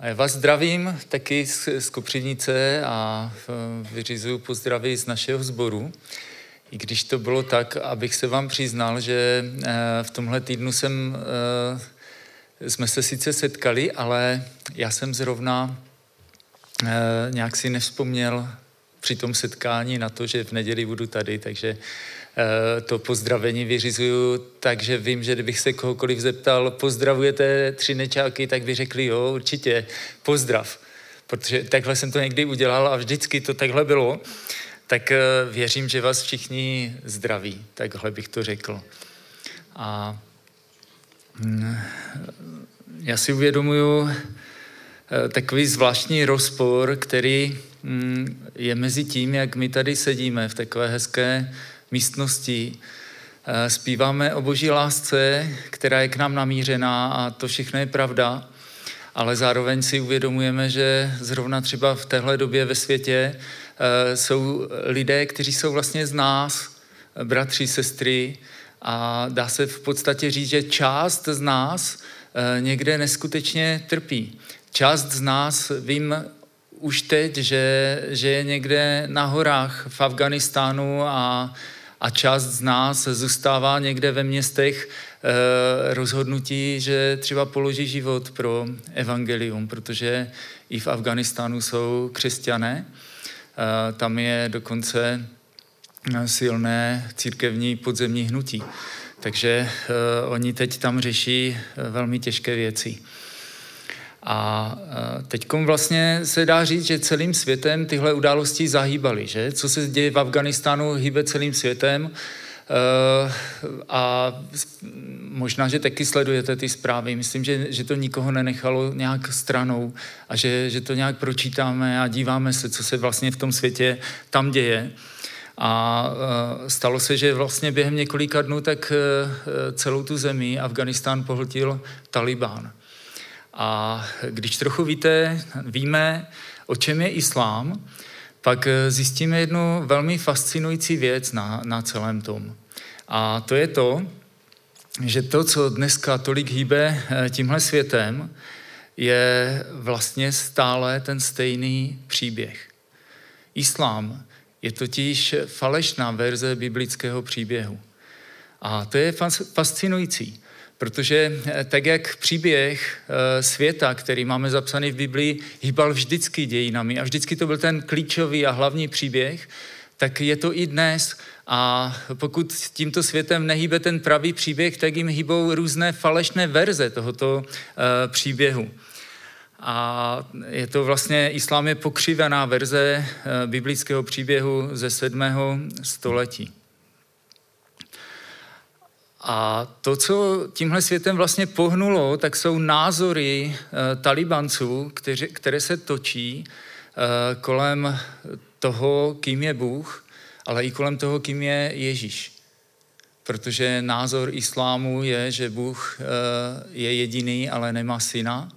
A já vás zdravím taky z, z Kopřivnice a e, vyřizuju pozdravy z našeho sboru. I když to bylo tak, abych se vám přiznal, že e, v tomhle týdnu jsem, e, jsme se sice setkali, ale já jsem zrovna nějak si nevzpomněl při tom setkání na to, že v neděli budu tady, takže to pozdravení vyřizuju, takže vím, že kdybych se kohokoliv zeptal, pozdravujete tři nečáky, tak by řekli, jo, určitě, pozdrav. Protože takhle jsem to někdy udělal a vždycky to takhle bylo. Tak eh, věřím, že vás všichni zdraví, takhle bych to řekl. A hm, já si uvědomuju eh, takový zvláštní rozpor, který hm, je mezi tím, jak my tady sedíme v takové hezké místnosti. Eh, zpíváme o boží lásce, která je k nám namířená a to všechno je pravda, ale zároveň si uvědomujeme, že zrovna třeba v téhle době ve světě eh, jsou lidé, kteří jsou vlastně z nás, bratři, sestry, a dá se v podstatě říct, že část z nás eh, někde neskutečně trpí. Část z nás, vím už teď, že, že je někde na horách v Afganistánu a a část z nás zůstává někde ve městech eh, rozhodnutí, že třeba položí život pro evangelium, protože i v Afganistánu jsou křesťané. Eh, tam je dokonce silné církevní podzemní hnutí. Takže uh, oni teď tam řeší velmi těžké věci. A teď vlastně se dá říct, že celým světem tyhle události zahýbaly, že? Co se děje v Afganistánu, hýbe celým světem. E, a možná, že taky sledujete ty zprávy. Myslím, že, že to nikoho nenechalo nějak stranou a že, že to nějak pročítáme a díváme se, co se vlastně v tom světě tam děje. A e, stalo se, že vlastně během několika dnů tak e, celou tu zemi Afganistán pohltil Talibán. A když trochu víte, víme, o čem je islám, pak eh, zjistíme jednu velmi fascinující věc na, na celém tom. A to je to, že to, co dneska tolik hýbe eh, tímhle světem, je vlastně stále ten stejný příběh. Islám je totiž falešná verze biblického příběhu. A to je fascinující. Protože eh, tak jak příběh eh, světa, který máme zapsaný v Biblii, hýbal vždycky dějinami a vždycky to byl ten klíčový a hlavní příběh, tak je to i dnes. A pokud tímto světem nehýbe ten pravý příběh, tak jim hýbou různé falešné verze tohoto eh, příběhu. A je to vlastně, islám je pokřivená verze biblického příběhu ze 7. století. A to, co tímhle světem vlastně pohnulo, tak jsou názory e, talibanců, kteři, které se točí e, kolem toho, kým je Bůh, ale i kolem toho, kým je Ježíš. Protože názor islámu je, že Bůh e, je jediný, ale nemá syna.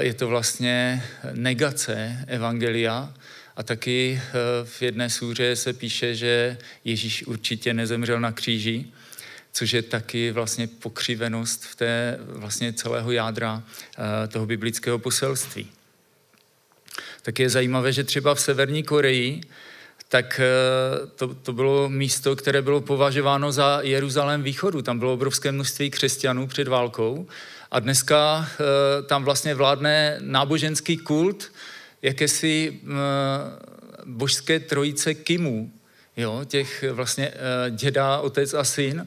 Je to vlastně negace evangelia, a taky v jedné sůře se píše, že Ježíš určitě nezemřel na kříži, což je taky vlastně pokřivenost v té vlastně celého jádra eh, toho biblického poselství. Tak je zajímavé, že třeba v Severní Koreji tak eh, to, to bylo místo, které bylo považováno za Jeruzalém východu. Tam bylo obrovské množství křesťanů před válkou a dneska eh, tam vlastně vládne náboženský kult jakési božské trojice Kimů, jo, těch vlastně děda, otec a syn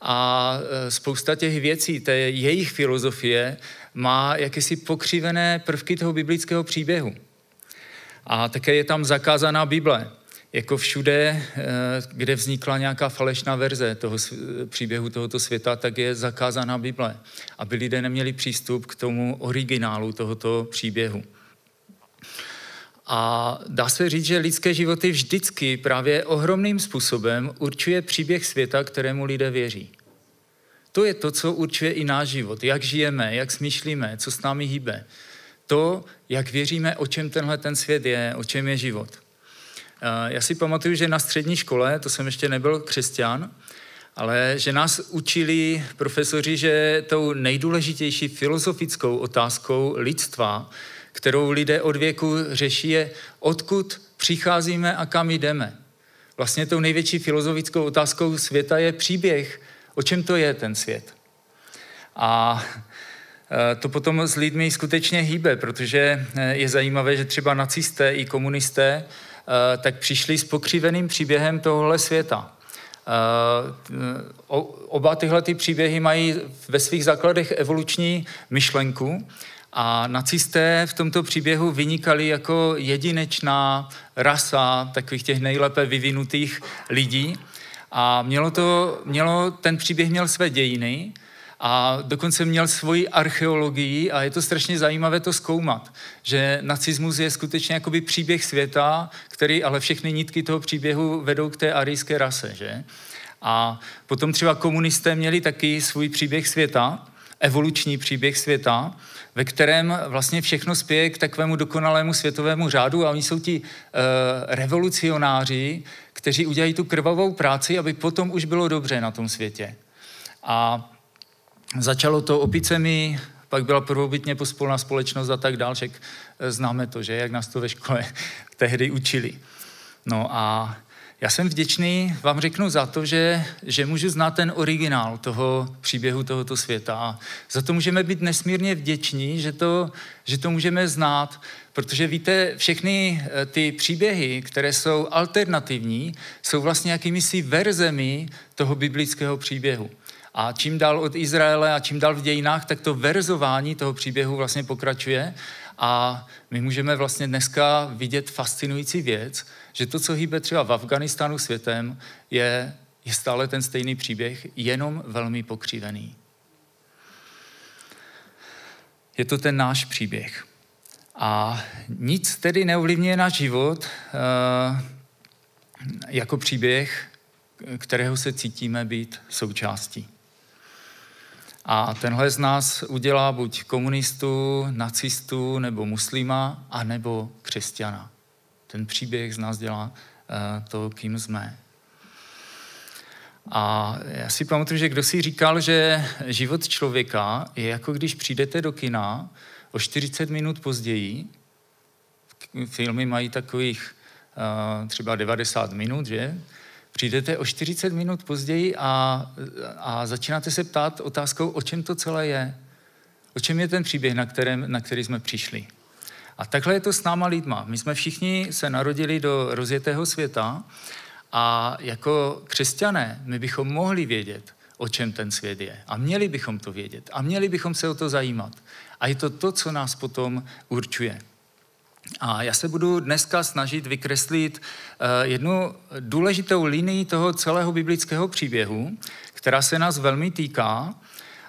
a spousta těch věcí, té jejich filozofie, má jakési pokřivené prvky toho biblického příběhu. A také je tam zakázaná Bible. Jako všude, kde vznikla nějaká falešná verze toho příběhu tohoto světa, tak je zakázaná Bible, aby lidé neměli přístup k tomu originálu tohoto příběhu. A dá se říct, že lidské životy vždycky právě ohromným způsobem určuje příběh světa, kterému lidé věří. To je to, co určuje i náš život. Jak žijeme, jak smýšlíme, co s námi hýbe. To, jak věříme, o čem tenhle ten svět je, o čem je život. Já si pamatuju, že na střední škole, to jsem ještě nebyl křesťan, ale že nás učili profesoři, že tou nejdůležitější filozofickou otázkou lidstva, kterou lidé od věku řeší, je, odkud přicházíme a kam jdeme. Vlastně tou největší filozofickou otázkou světa je příběh, o čem to je ten svět. A e, to potom s lidmi skutečně hýbe, protože e, je zajímavé, že třeba nacisté i komunisté e, tak přišli s pokřiveným příběhem tohohle světa. Oba tyhle ty příběhy mají ve svých základech evoluční myšlenku a nacisté v tomto příběhu vynikali jako jedinečná rasa takových těch nejlépe vyvinutých lidí. A mělo to, mělo, ten příběh měl své dějiny a dokonce měl svoji archeologii a je to strašně zajímavé to zkoumat, že nacismus je skutečně jakoby příběh světa, který ale všechny nitky toho příběhu vedou k té arijské rase, že? A potom třeba komunisté měli taky svůj příběh světa, evoluční příběh světa, ve kterém vlastně všechno spěje k takovému dokonalému světovému řádu a oni jsou ti uh, revolucionáři, kteří udělají tu krvavou práci, aby potom už bylo dobře na tom světě. A začalo to opicemi, pak byla prvobytně pospolná společnost a tak dál, však eh, známe to, že jak nás to ve škole tehdy učili. No a já jsem vděčný, vám řeknu za to, že, že můžu znát ten originál toho příběhu tohoto světa. A za to můžeme být nesmírně vděční, že to, že to můžeme znát, protože víte, všechny eh, ty příběhy, které jsou alternativní, jsou vlastně jakými verzemi toho biblického příběhu. A čím dál od Izraele a čím dál v dějinách, tak to verzování toho příběhu vlastně pokračuje. A my můžeme vlastně dneska vidět fascinující věc, že to, co hýbe třeba v Afganistánu světem, je, je stále ten stejný příběh, jenom velmi pokřivený. Je to ten náš příběh. A nic tedy neovlivňuje náš život uh, jako příběh, kterého se cítíme být součástí. A tenhle z nás udělá buď komunistu, nacistu, nebo muslima, anebo křesťana. Ten příběh z nás dělá uh, to, kým jsme. A já si pamatuju, že kdo si říkal, že život člověka je jako když přijdete do kina o 40 minut později, filmy mají takových uh, třeba 90 minut, že? Přijdete o 40 minut později a, a začínáte se ptát otázkou, o čem to celé je. O čem je ten příběh, na, kterém, na který jsme přišli. A takhle je to s náma lidma. My jsme všichni se narodili do rozjetého světa a jako křesťané my bychom mohli vědět, o čem ten svět je. A měli bychom to vědět. A měli bychom se o to zajímat. A je to to, co nás potom určuje. A já se budu dneska snažit vykreslit eh, jednu důležitou linii toho celého biblického příběhu, která se nás velmi týká.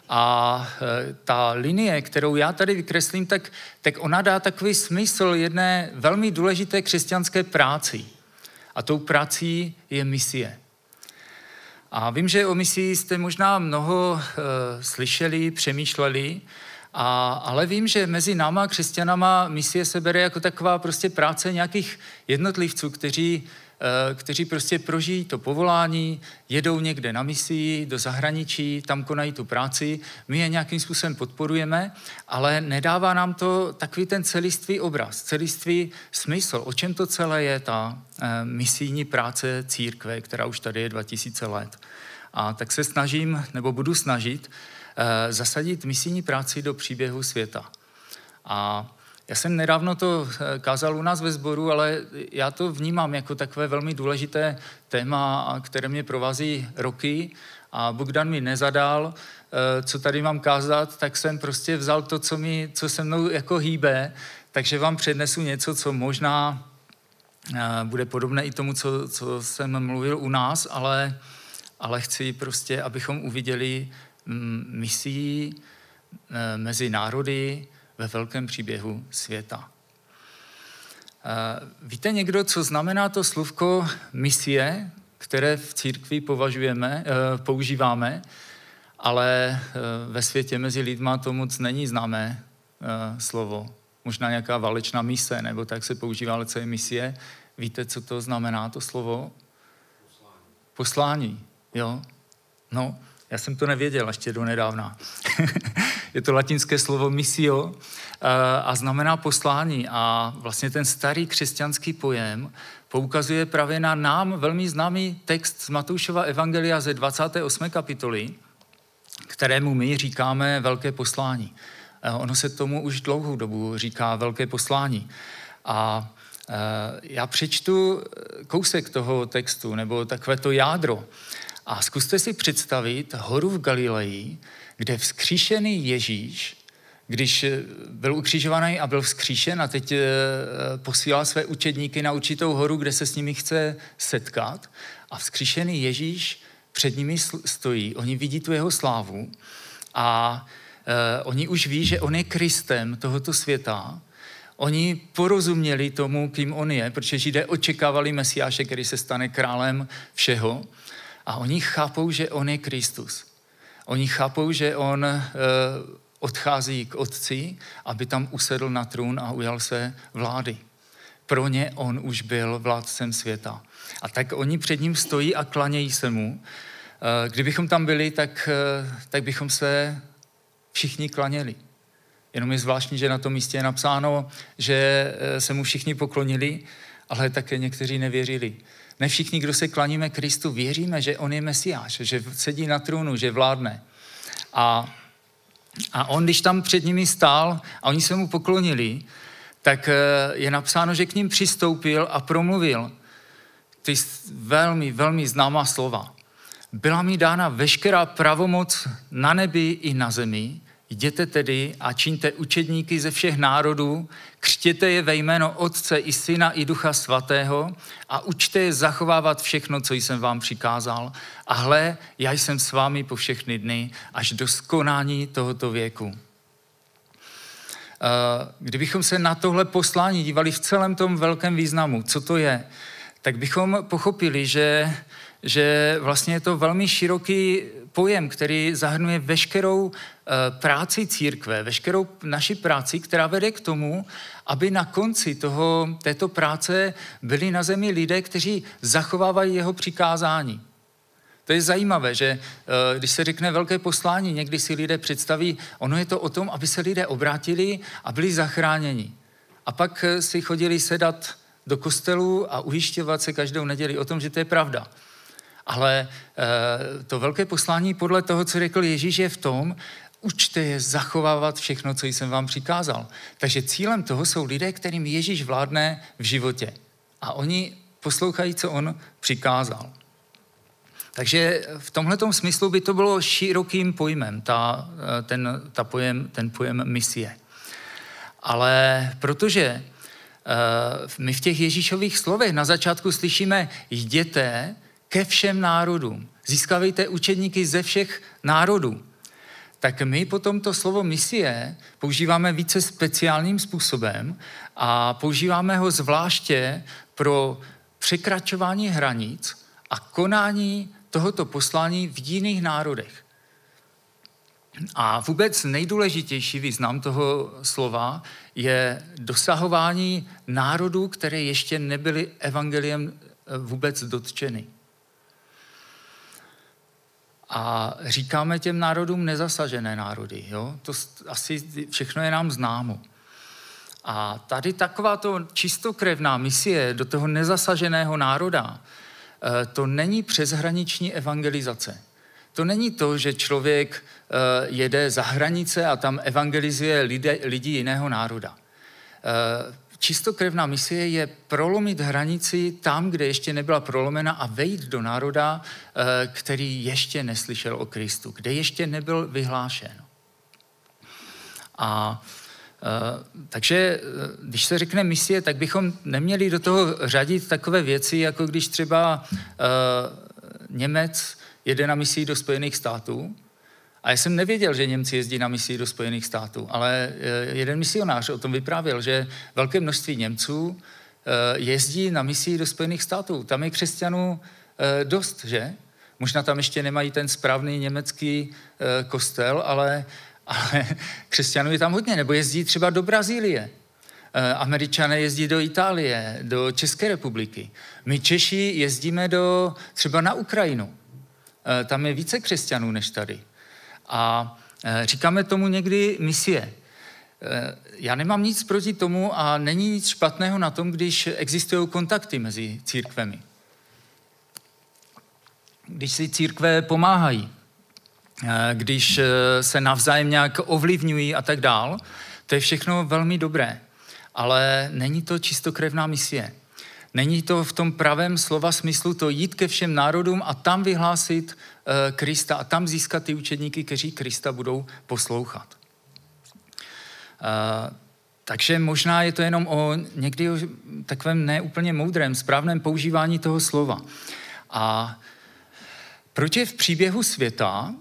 A eh, ta linie, kterou já tady vykreslím, tak, tak ona dá takový smysl jedné velmi důležité křesťanské práci. A tou prací je misie. A vím, že o misii jste možná mnoho uh, slyšeli, přemýšleli, a, ale vím, že mezi náma, křesťanama, misie se bere jako taková prostě práce nějakých jednotlivců, kteří, eh, kteří prostě prožijí to povolání, jedou někde na misii, do zahraničí, tam konají tu práci, my je nějakým způsobem podporujeme, ale nedává nám to takový ten celistvý obraz, celistvý smysl, o čem to celé je ta eh, misijní práce církve, která už tady je 2000 let. A tak se snažím, nebo budu snažit, zasadit misijní práci do příběhu světa. A já jsem nedávno to eh, kázal u nás ve sboru, ale já to vnímám jako takové velmi důležité téma, které mě provází roky a Bogdan mi nezadal, eh, co tady mám kázat, tak jsem prostě vzal to, co, mi, co se mnou jako hýbe, takže vám přednesu něco, co možná bude podobné i tomu, co, co jsem mluvil u nás, ale, ale chci prostě, abychom uviděli misí e, mezi národy ve velkém příběhu světa. E, víte někdo, co znamená to slovko misie, které v církvi považujeme, e, používáme, ale ve světě mezi lidma to moc není známé slovo. Možná nějaká válečná mise, nebo tak se používá, ale co je misie. Víte, co to znamená, to slovo? Poslání. Poslání, jo. No, já jsem to nevěděl ještě do nedávna. je to latinské slovo misio eh, a znamená poslání. A vlastně ten starý křesťanský pojem poukazuje právě na nám velmi známý text z Matoušova Evangelia ze 28. kapitoly, kterému my říkáme velké poslání. Eh, ono se tomu už dlouhou dobu říká velké poslání. A eh, já přečtu kousek toho textu, nebo takové to jádro. A zkuste si představit horu v Galileji, kde vzkříšený Ježíš, když byl ukřižovaný a byl vzkříšen a teď eh, posílá své učedníky na určitou horu, kde se s nimi chce setkat a vzkříšený Ježíš před nimi stojí, oni vidí tu jeho slávu a uh, oni už ví, že on je Kristem tohoto světa. Oni porozuměli tomu, kým on je, protože Židé očekávali Mesiáše, který se stane králem všeho. A oni chápou, že on je Kristus. Oni chápou, že on uh, odchází k otci, aby tam usedl na trůn a ujal se vlády. Pro ně on už byl vládcem světa. A tak oni před ním stojí a klanějí se mu. Eh, kdybychom tam byli, tak, eh, tak bychom se všichni klaněli. Jenom je zvláštní, že na tom místě je napsáno, že se mu všichni poklonili, ale také někteří nevěřili. Ne všichni, kdo se klaníme Kristu, věříme, že on je Mesiáš, že sedí na trůnu, že vládne. A, a on, když tam před nimi stál a oni se mu poklonili, tak je napsáno, že k ním přistoupil a promluvil ty velmi, velmi známá slova. Byla mi dána veškerá pravomoc na nebi i na zemi. Jděte tedy a čiňte učedníky ze všech národů, křtěte je ve jméno Otce i Syna i Ducha Svatého a učte je zachovávat všechno, co jsem vám přikázal. A hle, já jsem s vámi po všechny dny až do skonání tohoto věku. Eh, kdybychom se na tohle poslání dívali v celém tom velkém významu, co to je, tak bychom pochopili, že, že vlastně je to velmi široký pojem, který zahrnuje veškerou eh, práci církve, veškerou naši práci, která vede k tomu, aby na konci toho, této práce byli na zemi lidé, kteří zachovávají jeho přikázání. To je zajímavé, že eh, když se řekne velké poslání, někdy si lidé představí, ono je to o tom, aby se lidé obrátili a byli zachráněni. A pak eh, si chodili sedat do kostelu a ujišťovat se každou neděli o tom, že to je pravda. Ale e, to velké poslání podle toho, co řekl Ježíš, je v tom, učte je zachovávat všechno, co jsem vám přikázal. Takže cílem toho jsou lidé, kterým Ježíš vládne v životě. A oni poslouchají, co on přikázal. Takže v tomhle smyslu by to bylo širokým pojmem, ta, eh, ten, ta pojem, ten pojem misie. Ale protože Eh, my v těch Ježíšových slovech na začátku slyšíme, jděte ke všem národům, získávejte učedníky ze všech národů. Tak my potom to slovo misie používáme více speciálním způsobem a používáme ho zvláště pro překračování hranic a konání tohoto poslání v jiných národech. A vůbec nejdůležitější význam toho slova je dosahování národů, které ještě nebyly evangeliem eh, vůbec dotčeny. A říkáme těm národům nezasažené národy. Jo? To asi všechno je nám známo. A tady taková to čistokrevná misie do toho nezasaženého národa, eh, to není přeshraniční evangelizace. To není to, že člověk uh, jede za hranice a tam evangelizuje lidi, lidi jiného národa. Čistokrevná misie je prolomit hranici tam, kde ještě nebyla prolomena a vejít do národa, uh, který ještě neslyšel o Kristu, kde ještě nebyl vyhlášen. A Uh, takže uh, když se řekne misie, tak bychom neměli do toho řadit takové věci, jako když třeba Němec jede na misi do Spojených států. A já jsem nevěděl, že Němci jezdí na misi do Spojených států, ale eh, jeden misionář o tom vyprávěl, že velké množství Němců eh, jezdí na misi do Spojených států. Tam je křesťanů eh, dost, že? Možná tam ještě nemají ten správný německý kostel, ale, ale křesťanů je tam hodně. Nebo jezdí třeba do Brazílie. Američané jezdí do Itálie, do České republiky. My Češi jezdíme do, třeba na Ukrajinu. tam je více křesťanů než tady. A říkáme tomu někdy misie. Já nemám nic proti tomu a není nic špatného na tom, když existují kontakty mezi církvemi. Když si církve pomáhají, když se navzájem nějak ovlivňují a tak dál, to je všechno velmi dobré. Ale není to čistokrevná misie. Není to v tom pravém slova smyslu to jít ke všem národům a tam vyhlásit e, Krista a tam získat ty učedníky, kteří Krista budou poslouchat. E, takže možná je to jenom o někdy o takovém neúplně moudrém, správném používání toho slova. A proč je v příběhu světa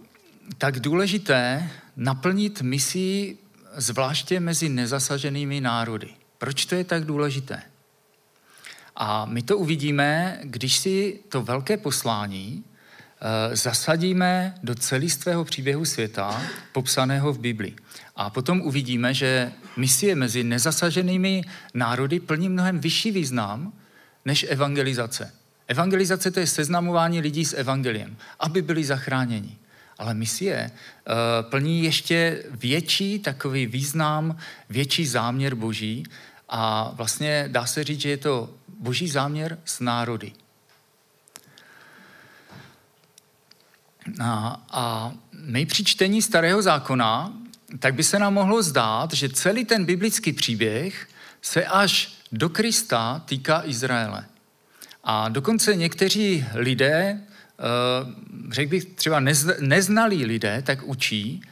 tak důležité naplnit misí zvláště mezi nezasaženými národy? Proč to je tak důležité? A my to uvidíme, když si to velké poslání e, zasadíme do celistvého příběhu světa, popsaného v Biblii. A potom uvidíme, že misie mezi nezasaženými národy plní mnohem vyšší význam než evangelizace. Evangelizace to je seznamování lidí s evangeliem, aby byli zachráněni. Ale misie uh, plní ještě větší takový význam, větší záměr boží a vlastně dá se říct, že je to boží záměr s národy. A, a my při čtení starého zákona, tak by se nám mohlo zdát, že celý ten biblický příběh se až do Krista týká Izraele. A dokonce někteří lidé, eh, řekl bych třeba neznalí lidé, tak učí,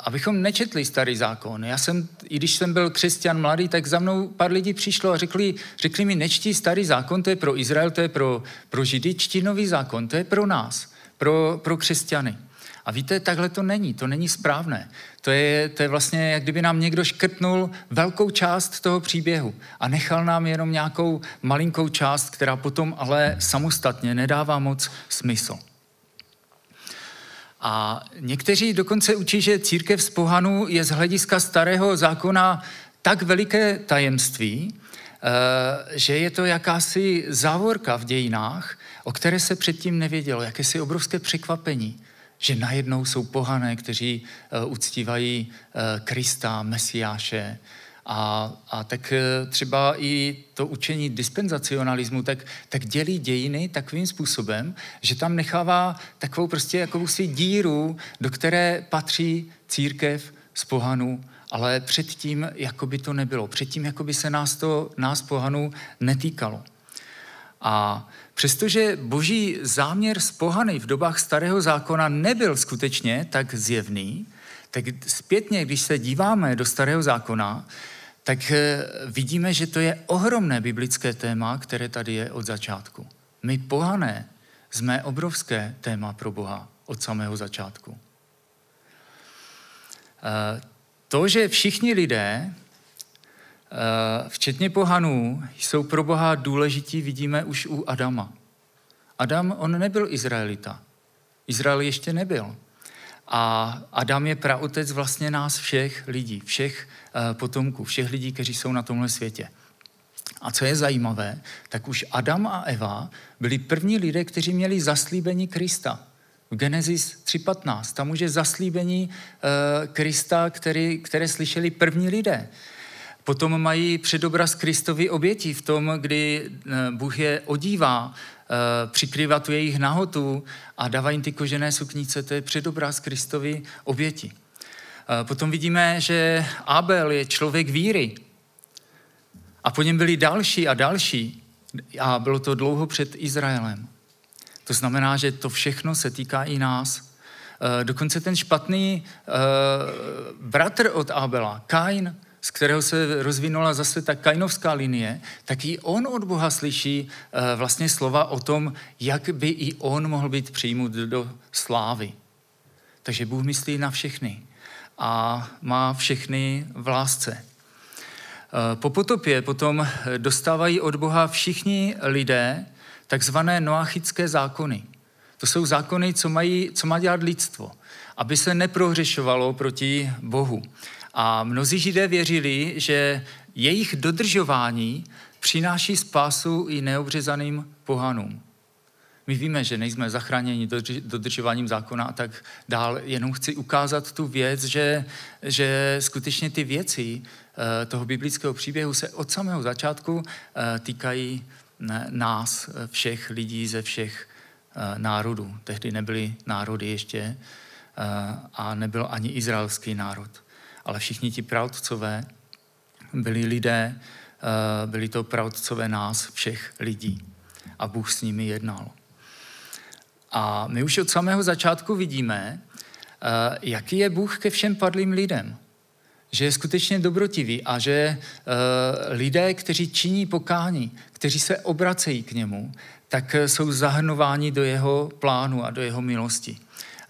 abychom nečetli starý zákon. Já jsem, i když jsem byl křesťan mladý, tak za mnou pár lidí přišlo a řekli, řekli mi, nečtí starý zákon, to je pro Izrael, to je pro, pro Židy, čtí nový zákon, to je pro nás, pro, pro křesťany. A víte, takhle to není, to není správné. To je, to je vlastně, jak kdyby nám někdo škrtnul velkou část toho příběhu a nechal nám jenom nějakou malinkou část, která potom ale samostatně nedává moc smysl. A někteří dokonce učí, že církev z pohanů je z hlediska starého zákona tak veliké tajemství, eh, že je to jakási závorka v dějinách, o které se předtím nevědělo, jakési obrovské překvapení, že najednou jsou pohané, kteří eh, uctívají eh, Krista, Mesiáše, a, a tak eh, třeba i to učení dispenzacionalismu tak, tak dělí dějiny takovým způsobem, že tam nechává takovou prostě jakousi díru, do které patří církev z pohanů, ale předtím jako by to nebylo. Předtím jako by se nás to, nás pohanů netýkalo. A přestože boží záměr z pohany v dobách starého zákona nebyl skutečně tak zjevný, tak zpětně, když se díváme do starého zákona, tak eh, vidíme, že to je ohromné biblické téma, které tady je od začátku. My pohané jsme obrovské téma pro Boha od samého začátku. Eh, to, že všichni lidé, eh, včetně pohanů, jsou pro Boha důležití, vidíme už u Adama. Adam, on nebyl Izraelita. Izrael ještě nebyl. A Adam je praotec vlastně nás všech lidí, všech uh, potomků, všech lidí, kteří jsou na tomhle světě. A co je zajímavé, tak už Adam a Eva byli první lidé, kteří měli zaslíbení Krista. V Genesis 3.15, tam už je zaslíbení uh, Krista, který, které slyšeli první lidé. Potom mají předobraz Kristovy oběti v tom, kdy uh, Bůh je odívá Eh, přikrývá tu jejich nahotu a dává jim ty kožené suknice, to je předobraz Kristovi oběti. Eh, potom vidíme, že Abel je člověk víry. A po něm byli další a další. A bylo to dlouho před Izraelem. To znamená, že to všechno se týká i nás. Eh, dokonce ten špatný bratr od Abela, Kain, z kterého se rozvinula zase ta kainovská linie, tak i on od Boha slyší eh, vlastně slova o tom, jak by i on mohl být přijmut do slávy. Takže Bůh myslí na všechny a má všechny v lásce. Eh, po potopě potom dostávají od Boha všichni lidé takzvané noachické zákony. To jsou zákony, co, mají, co má dělat lidstvo, aby se neprohřešovalo proti Bohu. A mnozí židé věřili, že jejich dodržování přináší spásu i neobřezaným pohanům. My víme, že nejsme zachráněni dodržováním zákona a tak dál. Jenom chci ukázat tu věc, že, že skutečně ty věci eh, toho biblického příběhu se od samého začátku eh, týkají nás, všech lidí ze všech eh, národů. Tehdy nebyly národy ještě a nebyl ani izraelský národ. Ale všichni ti pravdcové byli lidé, byli to pravdcové nás, všech lidí. A Bůh s nimi jednal. A my už od samého začátku vidíme, eh, jaký je Bůh ke všem padlým lidem. Že je skutečně dobrotivý a že eh, lidé, kteří činí pokání, kteří se obracejí k němu, tak jsou zahrnováni do jeho plánu a do jeho milosti.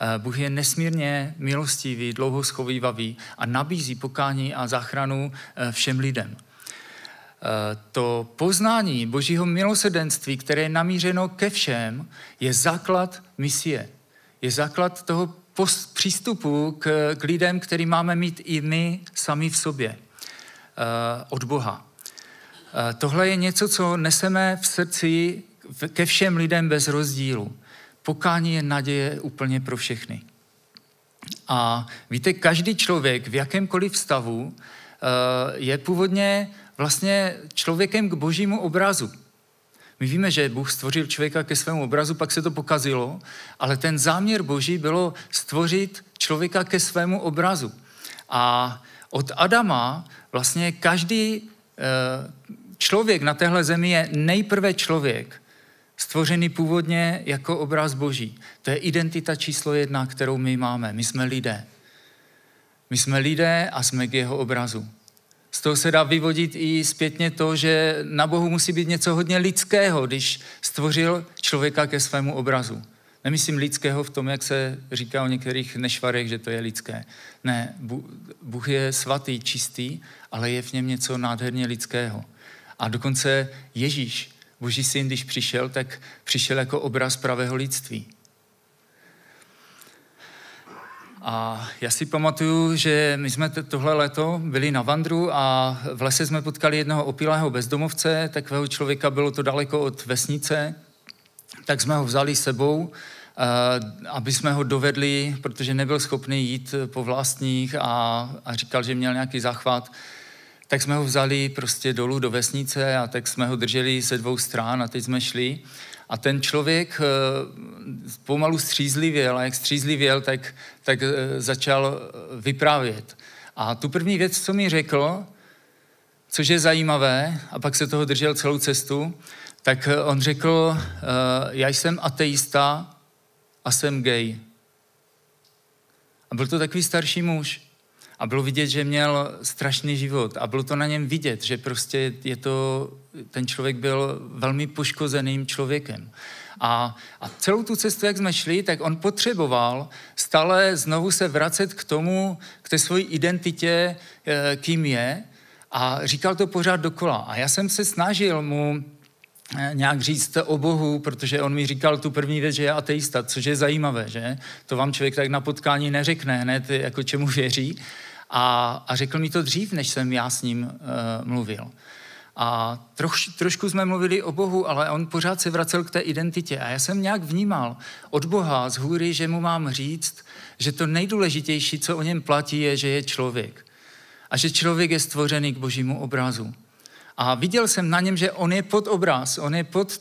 Eh, Bůh je nesmírně milostivý, dlouho schovývavý a nabízí pokání a záchranu všem lidem. Eh, to poznání božího milosedenství, které je namířeno ke všem, je základ misie. Je základ toho přístupu k, k lidem, který máme mít i my sami v sobě od Boha. Tohle je něco, co neseme v srdci ke všem lidem bez rozdílu. Pokání je naděje úplně pro všechny. A víte, každý člověk v jakémkoliv stavu uh, je původně vlastně člověkem k božímu obrazu. My víme, že Bůh stvořil člověka ke svému obrazu, pak se to pokazilo, ale ten záměr boží bylo stvořit člověka ke svému obrazu. A od Adama vlastně každý eh, člověk na téhle zemi je nejprve člověk, stvořený původně jako obraz boží. To je identita číslo jedna, kterou my máme. My jsme lidé. My jsme lidé a jsme k jeho obrazu. Z toho se dá vyvodit i zpětně to, že na Bohu musí být něco hodně lidského, když stvořil člověka ke svému obrazu. Nemyslím lidského v tom, jak se říká o některých nešvarech, že to je lidské. Ne, Bůh je svatý, čistý, ale je v něm něco nádherně lidského. A dokonce Ježíš, boží syn, když přišel, tak přišel jako obraz pravého lidství. A já si pamatuju, že my jsme tohle léto byli na vandru a v lese jsme potkali jednoho opilého bezdomovce, takového člověka bylo to daleko od vesnice, tak jsme ho vzali sebou, eh, aby jsme ho dovedli, protože nebyl schopný jít po vlastních a, a říkal, že měl nějaký záchvat, tak jsme ho vzali prostě dolů do vesnice a tak jsme ho drželi ze dvou stran a teď jsme šli. A ten člověk eh, pomalu střízlivěl a jak střízlivěl, tak, tak eh, začal eh, vyprávět. A tu první věc, co mi řekl, což je zajímavé, a pak se toho držel celou cestu, tak on řekl, já jsem ateista a jsem gay. A byl to takový starší muž. A bylo vidět, že měl strašný život. A bylo to na něm vidět, že prostě je to, ten člověk byl velmi poškozeným člověkem. A, a celou tu cestu, jak jsme šli, tak on potřeboval stále znovu se vracet k tomu, k té své identitě, eh, kým je. A říkal to pořád dokola. A já jsem se snažil mu eh, nějak říct o Bohu, protože on mi říkal tu první věc, že je ateista, což je zajímavé, že? To vám člověk tak na potkání neřekne hned, jako čemu věří. A, a řekl mi to dřív, než jsem já s ním uh, mluvil. A troš, trošku jsme mluvili o Bohu, ale on pořád se vracel k té identitě. A já jsem nějak vnímal od Boha z hůry, že mu mám říct, že to nejdůležitější, co o něm platí, je, že je člověk. A že člověk je stvořený k božímu obrazu. A viděl jsem na něm, že on je pod obraz, on je pod,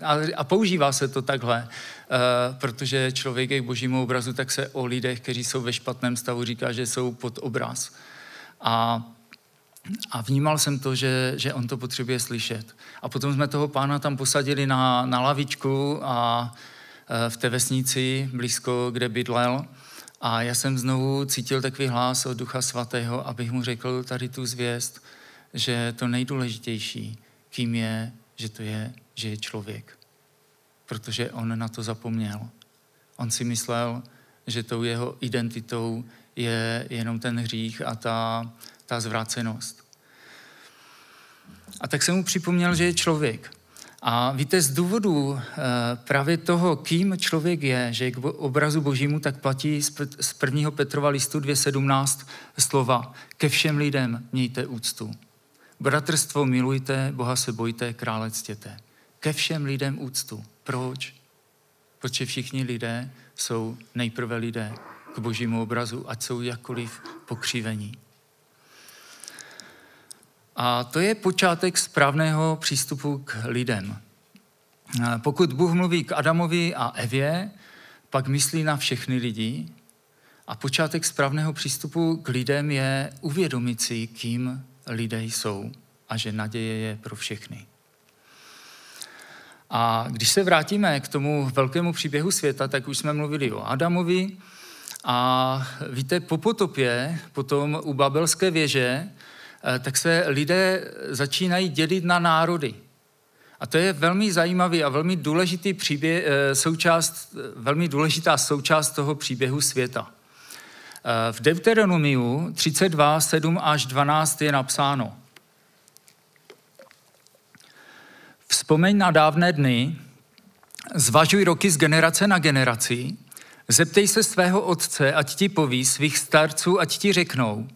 a používá se to takhle, protože člověk je k božímu obrazu, tak se o lidech, kteří jsou ve špatném stavu, říká, že jsou pod obraz. A, a vnímal jsem to, že, že on to potřebuje slyšet. A potom jsme toho pána tam posadili na, na lavičku a eh, v té vesnici blízko, kde bydlel. A já jsem znovu cítil takový hlas od Ducha Svatého, abych mu řekl tady tu zvěst, že to nejdůležitější, kým je, že to je, že je člověk. Protože on na to zapomněl. On si myslel, že tou jeho identitou je jenom ten hřích a ta, ta zvrácenost. A tak jsem mu připomněl, že je člověk. A víte, z důvodu eh, právě toho, kým člověk je, že k obrazu božímu, tak platí z prvního Petrova listu 2.17 slova. Ke všem lidem mějte úctu. Bratrstvo milujte, Boha se bojte, krále ctěte. Ke všem lidem úctu. Proč? protože všichni lidé jsou nejprve lidé k božímu obrazu, ať jsou jakkoliv pokřivení. A to je počátek správného přístupu k lidem. Pokud Bůh mluví k Adamovi a Evě, pak myslí na všechny lidi. A počátek správného přístupu k lidem je uvědomit si, kým lidé jsou a že naděje je pro všechny. A když se vrátíme k tomu velkému příběhu světa, tak už jsme mluvili o Adamovi. A víte, po potopě, potom u babelské věže, eh, tak se lidé začínají dělit na národy. A to je velmi zajímavý a velmi důležitý příběh, eh, součást, velmi důležitá součást toho příběhu světa. Eh, v Deuteronomiu 32, 7 až 12 je napsáno. Vzpomeň na dávné dny, zvažuj roky z generace na generaci, zeptej se svého otce, ať ti poví, svých starců, ať ti řeknou,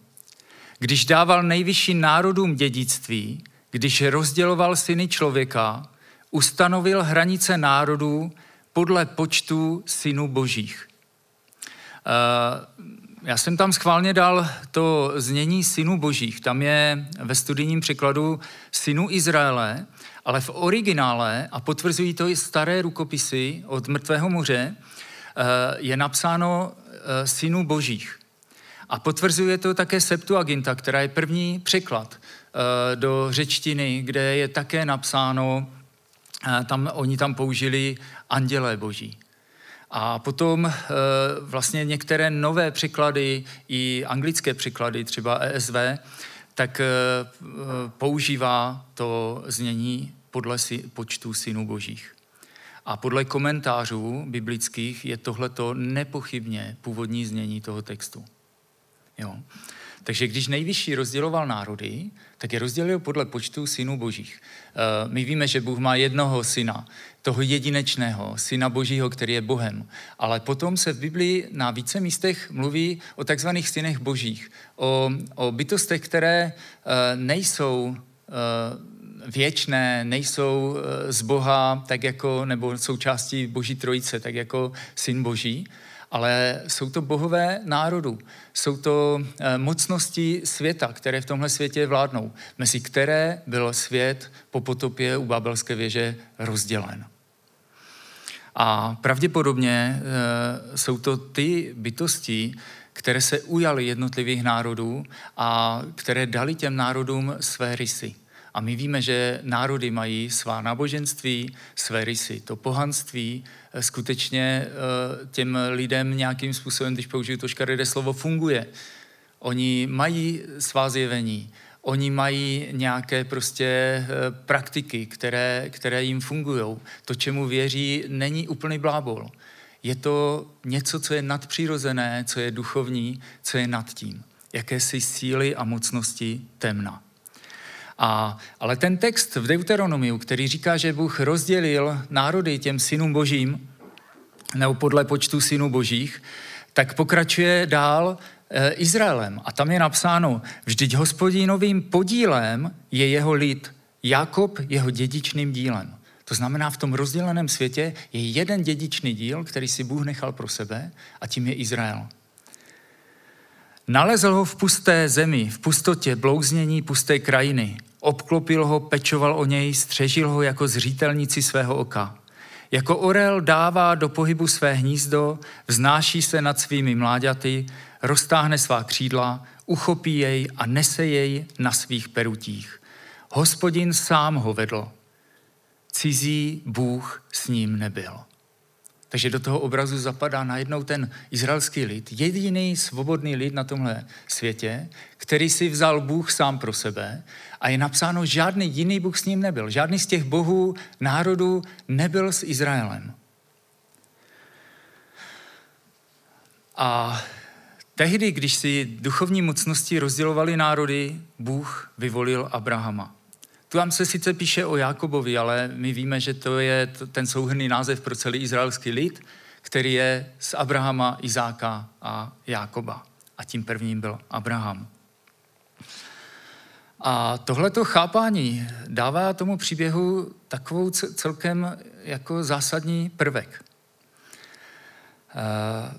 když dával nejvyšší národům dědictví, když rozděloval syny člověka, ustanovil hranice národů podle počtu synů božích. Uh, já jsem tam schválně dal to znění synů božích. Tam je ve studijním překladu synů Izraele, ale v originále, a potvrzují to i staré rukopisy od Mrtvého moře, eh, je napsáno eh, synů božích. A potvrzuje to také Septuaginta, která je první překlad eh, do řečtiny, kde je také napsáno, tam, oni tam použili andělé boží. A potom vlastně některé nové překlady, i anglické překlady, třeba ESV, tak e, používá to znění podle počtu synů božích. A podle komentářů biblických je tohleto nepochybně původní znění toho textu. Jo. Takže když nejvyšší rozděloval národy, tak je rozdělil podle počtu synů božích. Eh, my víme, že Bůh má jednoho syna, toho jedinečného, syna božího, který je Bohem. Ale potom se v Biblii na více místech mluví o takzvaných synech božích, o, o bytostech, které eh, nejsou eh, věčné, nejsou z Boha, tak jako, nebo součástí Boží trojice, tak jako syn Boží, ale jsou to bohové národů. Jsou to eh, mocnosti světa, které v tomhle světě vládnou, mezi které byl svět po potopě u Babelské věže rozdělen. A pravděpodobně e, jsou to ty bytosti, které se ujaly jednotlivých národů a které dali těm národům své rysy. A my víme, že národy mají svá náboženství, své rysy. To pohanství eh, skutečně eh, těm lidem nějakým způsobem, když použiju to škaredé slovo, funguje. Oni mají svá zjevení, oni mají nějaké prostě eh, praktiky, které, které jim fungují. To, čemu věří, není úplný blábol. Je to něco, co je nadpřirozené, co je duchovní, co je nad tím. Jakési síly a mocnosti temna. A, ale ten text v Deuteronomiu, který říká, že Bůh rozdělil národy těm synům božím, nebo podle počtu synů božích, tak pokračuje dál e, Izraelem. A tam je napsáno, vždyť hospodinovým podílem je jeho lid, Jakob jeho dědičným dílem. To znamená, v tom rozděleném světě je jeden dědičný díl, který si Bůh nechal pro sebe a tím je Izrael. Nalezl ho v pusté zemi, v pustotě, blouznění pusté krajiny. Obklopil ho, pečoval o něj, střežil ho jako zřítelnici svého oka. Jako orel dává do pohybu své hnízdo, vznáší se nad svými mláďaty, roztáhne svá křídla, uchopí jej a nese jej na svých perutích. Hospodin sám ho vedl. Cizí Bůh s ním nebyl. Takže do toho obrazu zapadá najednou ten izraelský lid, jediný svobodný lid na tomhle světě, který si vzal Bůh sám pro sebe a je napsáno, žádný jiný Bůh s ním nebyl. Žádný z těch bohů národů nebyl s Izraelem. A tehdy, když si duchovní mocnosti rozdělovali národy, Bůh vyvolil Abrahama. Tu vám se sice píše o Jakobovi, ale my víme, že to je ten souhrný název pro celý izraelský lid, který je z Abrahama, Izáka a Jákoba. A tím prvním byl Abraham. A tohleto chápání dává tomu příběhu takovou celkem jako zásadní prvek.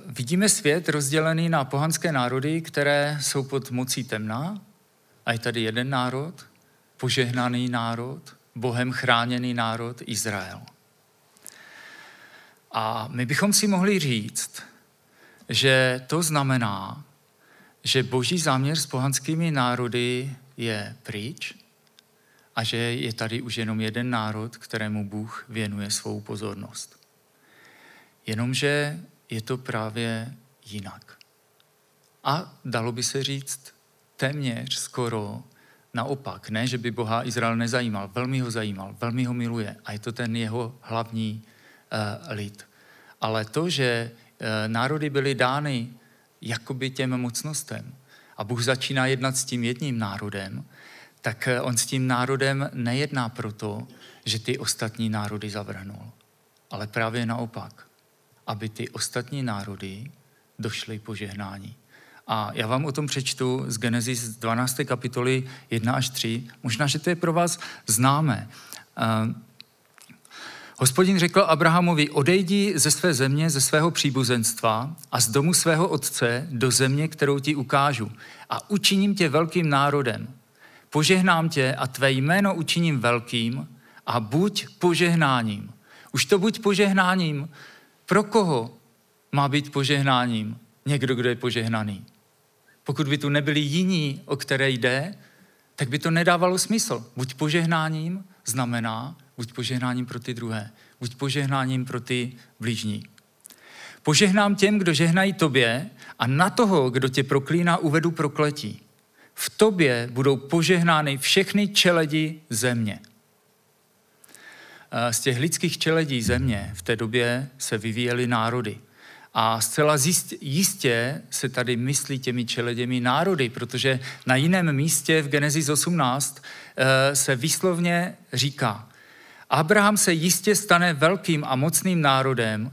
vidíme svět rozdělený na pohanské národy, které jsou pod mocí temna, a je tady jeden národ, požehnaný národ, Bohem chráněný národ Izrael. A my bychom si mohli říct, že to znamená, že boží záměr s pohanskými národy je pryč a že je tady už jenom jeden národ, kterému Bůh věnuje svou pozornost. Jenomže je to právě jinak. A dalo by se říct téměř skoro naopak. Ne, že by Boha Izrael nezajímal, velmi ho zajímal, velmi ho miluje a je to ten jeho hlavní uh, lid. Ale to, že uh, národy byly dány jakoby těm mocnostem a Bůh začíná jednat s tím jedním národem, tak uh, on s tím národem nejedná proto, že ty ostatní národy zavrhnul, ale právě naopak, aby ty ostatní národy došly požehnání. A já vám o tom přečtu z Genesis 12. kapitoly 1 až 3. Možná, že to je pro vás známé. Uh, Hospodin řekl Abrahamovi, odejdi ze své země, ze svého příbuzenstva a z domu svého otce do země, kterou ti ukážu. A učiním tě velkým národem. Požehnám tě a tvé jméno učiním velkým a buď požehnáním. Už to buď požehnáním. Pro koho má být požehnáním? Někdo, kdo je požehnaný. Pokud by tu nebyli jiní, o které jde, tak by to nedávalo smysl. Buď požehnáním znamená, buď požehnáním pro ty druhé, buď požehnáním pro ty blížní. Požehnám těm, kdo žehnají tobě a na toho, kdo tě proklíná, uvedu prokletí. V tobě budou požehnány všechny čeledi země. Z těch lidských čeledí země v té době se vyvíjely národy. A zcela jistě se tady myslí těmi čeleděmi národy, protože na jiném místě v Genesis 18 eh, se výslovně říká, Abraham se jistě stane velkým a mocným národem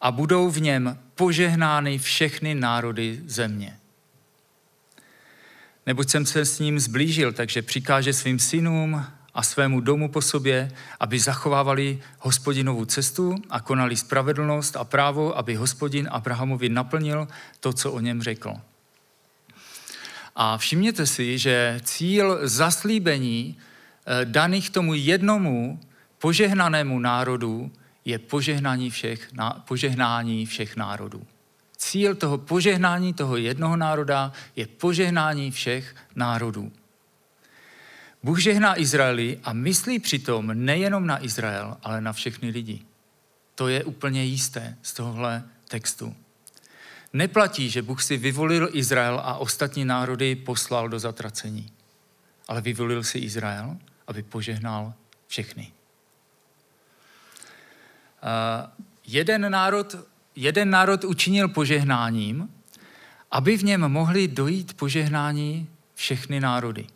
a budou v něm požehnány všechny národy země. Neboť jsem se s ním zblížil, takže přikáže svým synům a svému domu po sobě, aby zachovávali hospodinovou cestu a konali spravedlnost a právo, aby hospodin Abrahamovi naplnil to, co o něm řekl. A všimněte si, že cíl zaslíbení eh, daných tomu jednomu požehnanému národu je požehnání všech, požehnání všech národů. Cíl toho požehnání toho jednoho národa je požehnání všech národů. Bůh žehná Izraeli a myslí přitom nejenom na Izrael, ale na všechny lidi. To je úplně jisté z tohohle textu. Neplatí, že Bůh si vyvolil Izrael a ostatní národy poslal do zatracení. Ale vyvolil si Izrael, aby požehnal všechny. Uh, jeden, národ, jeden národ učinil požehnáním, aby v něm mohli dojít požehnání všechny národy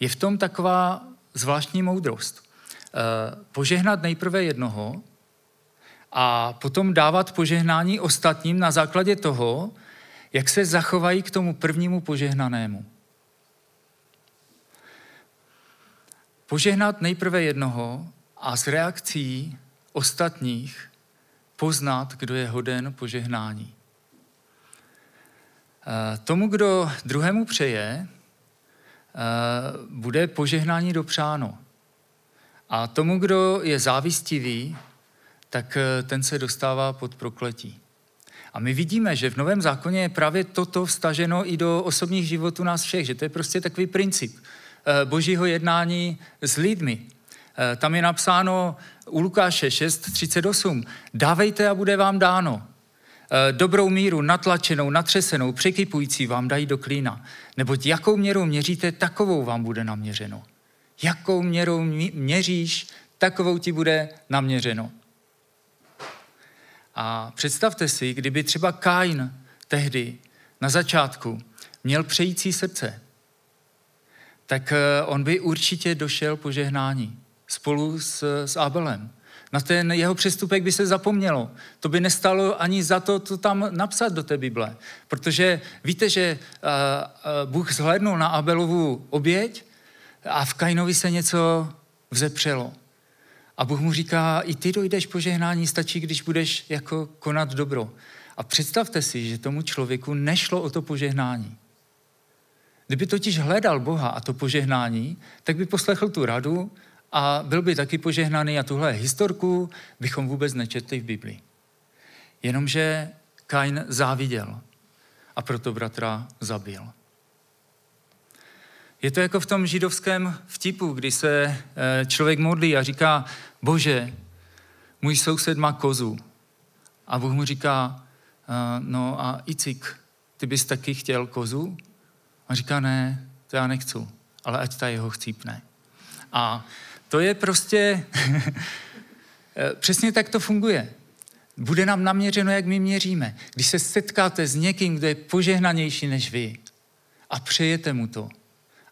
je v tom taková zvláštní moudrost. Eh, požehnat nejprve jednoho a potom dávat požehnání ostatním na základě toho, jak se zachovají k tomu prvnímu požehnanému. Požehnat nejprve jednoho a s reakcí ostatních poznat, kdo je hoden požehnání. Eh, tomu, kdo druhému přeje, bude požehnání dopřáno. A tomu, kdo je závistivý, tak eh, ten se dostává pod prokletí. A my vidíme, že v Novém zákoně je právě toto vstaženo i do osobních životů nás všech, že to je prostě takový princip eh, božího jednání s lidmi. Tam je napsáno u Lukáše 6.38. Dávejte a bude vám dáno. Eh, dobrou míru, natlačenou, natřesenou, překypující vám dají do klína. Neboť jakou měrou měříte, takovou vám bude naměřeno. Jakou měrou měříš, takovou ti bude naměřeno. A představte si, kdyby třeba Kain tehdy na začátku měl přející srdce, tak eh, on by určitě došel požehnání spolu s, s Abelem. Na ten jeho přestupek by se zapomnělo. To by nestalo ani za to, to tam napsat do té Bible. Protože víte, že uh, uh, Bůh zhlédnul na Abelovu oběť a v Kainovi se něco vzepřelo. A Bůh mu říká, i ty dojdeš požehnání, stačí, když budeš jako konat dobro. A představte si, že tomu člověku nešlo o to požehnání. Kdyby totiž hledal Boha a to požehnání, tak by poslechl tu radu a byl by taky požehnaný a tuhle historku bychom vůbec nečetli v Biblii. Jenomže Kain záviděl a proto bratra zabil. Je to jako v tom židovském vtipu, kdy se eh, člověk modlí a říká, bože, můj soused má kozu. A Bůh mu říká, eh, no a Icik, ty bys taky chtěl kozu? A říká, ne, to já nechci, ale ať ta jeho chcípne. A to je prostě, eh, přesně tak to funguje. Bude nám naměřeno, jak my měříme. Když se setkáte s někým, kdo je požehnanější než vy a přejete mu to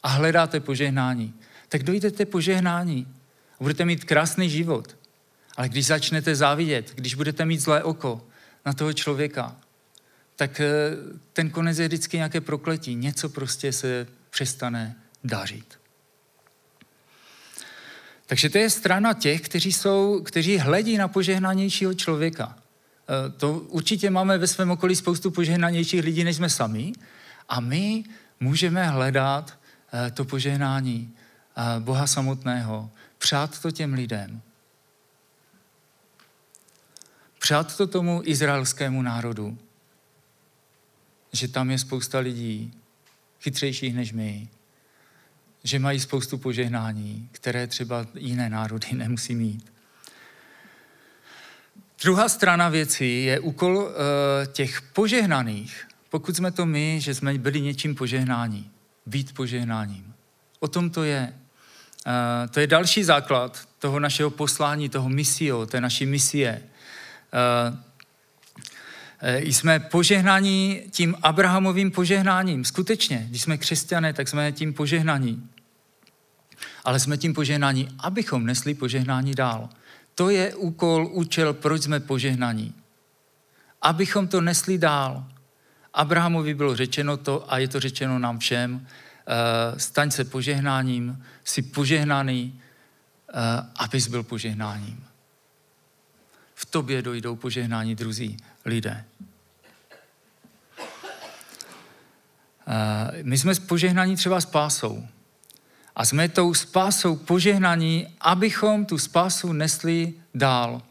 a hledáte požehnání, tak dojdete požehnání a budete mít krásný život. Ale když začnete závidět, když budete mít zlé oko na toho člověka, tak eh, ten konec je vždycky nějaké prokletí. Něco prostě se přestane dařit. Takže to je strana těch, kteří, jsou, kteří hledí na požehnanějšího člověka. Eh, to určitě máme ve svém okolí spoustu požehnanějších lidí, než jsme sami. A my můžeme hledat eh, to požehnání eh, Boha samotného, přát to těm lidem. Přát to tomu izraelskému národu, že tam je spousta lidí, chytřejších než my, že mají spoustu požehnání, které třeba jiné národy nemusí mít. Druhá strana věcí je úkol uh, těch požehnaných, pokud jsme to my, že jsme byli něčím požehnání, být požehnáním. O tom to je. Uh, to je další základ toho našeho poslání, toho misio, té naší misie. Uh, jsme požehnaní tím Abrahamovým požehnáním. Skutečně, když jsme křesťané, tak jsme tím požehnaní ale jsme tím požehnáni, abychom nesli požehnání dál. To je úkol, účel, proč jsme požehnaní. Abychom to nesli dál. Abrahamovi bylo řečeno to a je to řečeno nám všem, eh, staň se požehnáním, jsi požehnaný, eh, abys byl požehnáním. V tobě dojdou požehnání druzí lidé. Eh, my jsme požehnaní třeba spásou. A jsme tou spásou požehnaní, abychom tu spásu nesli dál.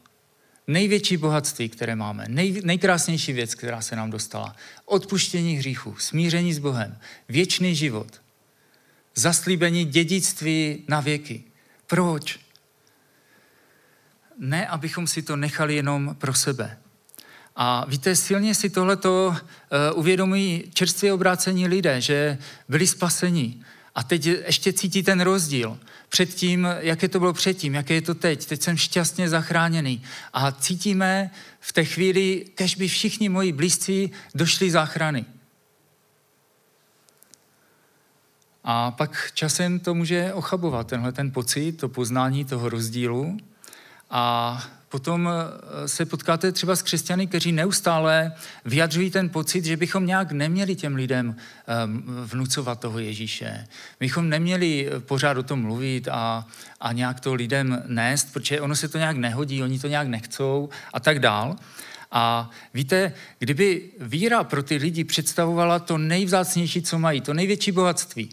Největší bohatství, které máme, nej, nejkrásnější věc, která se nám dostala. Odpuštění hříchů, smíření s Bohem, věčný život, zaslíbení dědictví na věky. Proč? Ne, abychom si to nechali jenom pro sebe. A víte, silně si tohleto uh, uvědomují čerstvě obrácení lidé, že byli spaseni, a teď ještě cítí ten rozdíl. Předtím, jaké to bylo předtím, jaké je to teď. Teď jsem šťastně zachráněný. A cítíme v té chvíli, kež by všichni moji blízcí došli záchrany. A pak časem to může ochabovat, tenhle ten pocit, to poznání toho rozdílu. A potom eh, se potkáte třeba s křesťany, kteří neustále vyjadřují ten pocit, že bychom nějak neměli těm lidem ehm, vnucovat toho Ježíše. Bychom neměli eh, pořád o tom mluvit a, a nějak to lidem nést, protože ono se to nějak nehodí, oni to nějak nechcou a tak dál. A víte, kdyby víra pro ty lidi představovala to nejvzácnější, co mají, to největší bohatství,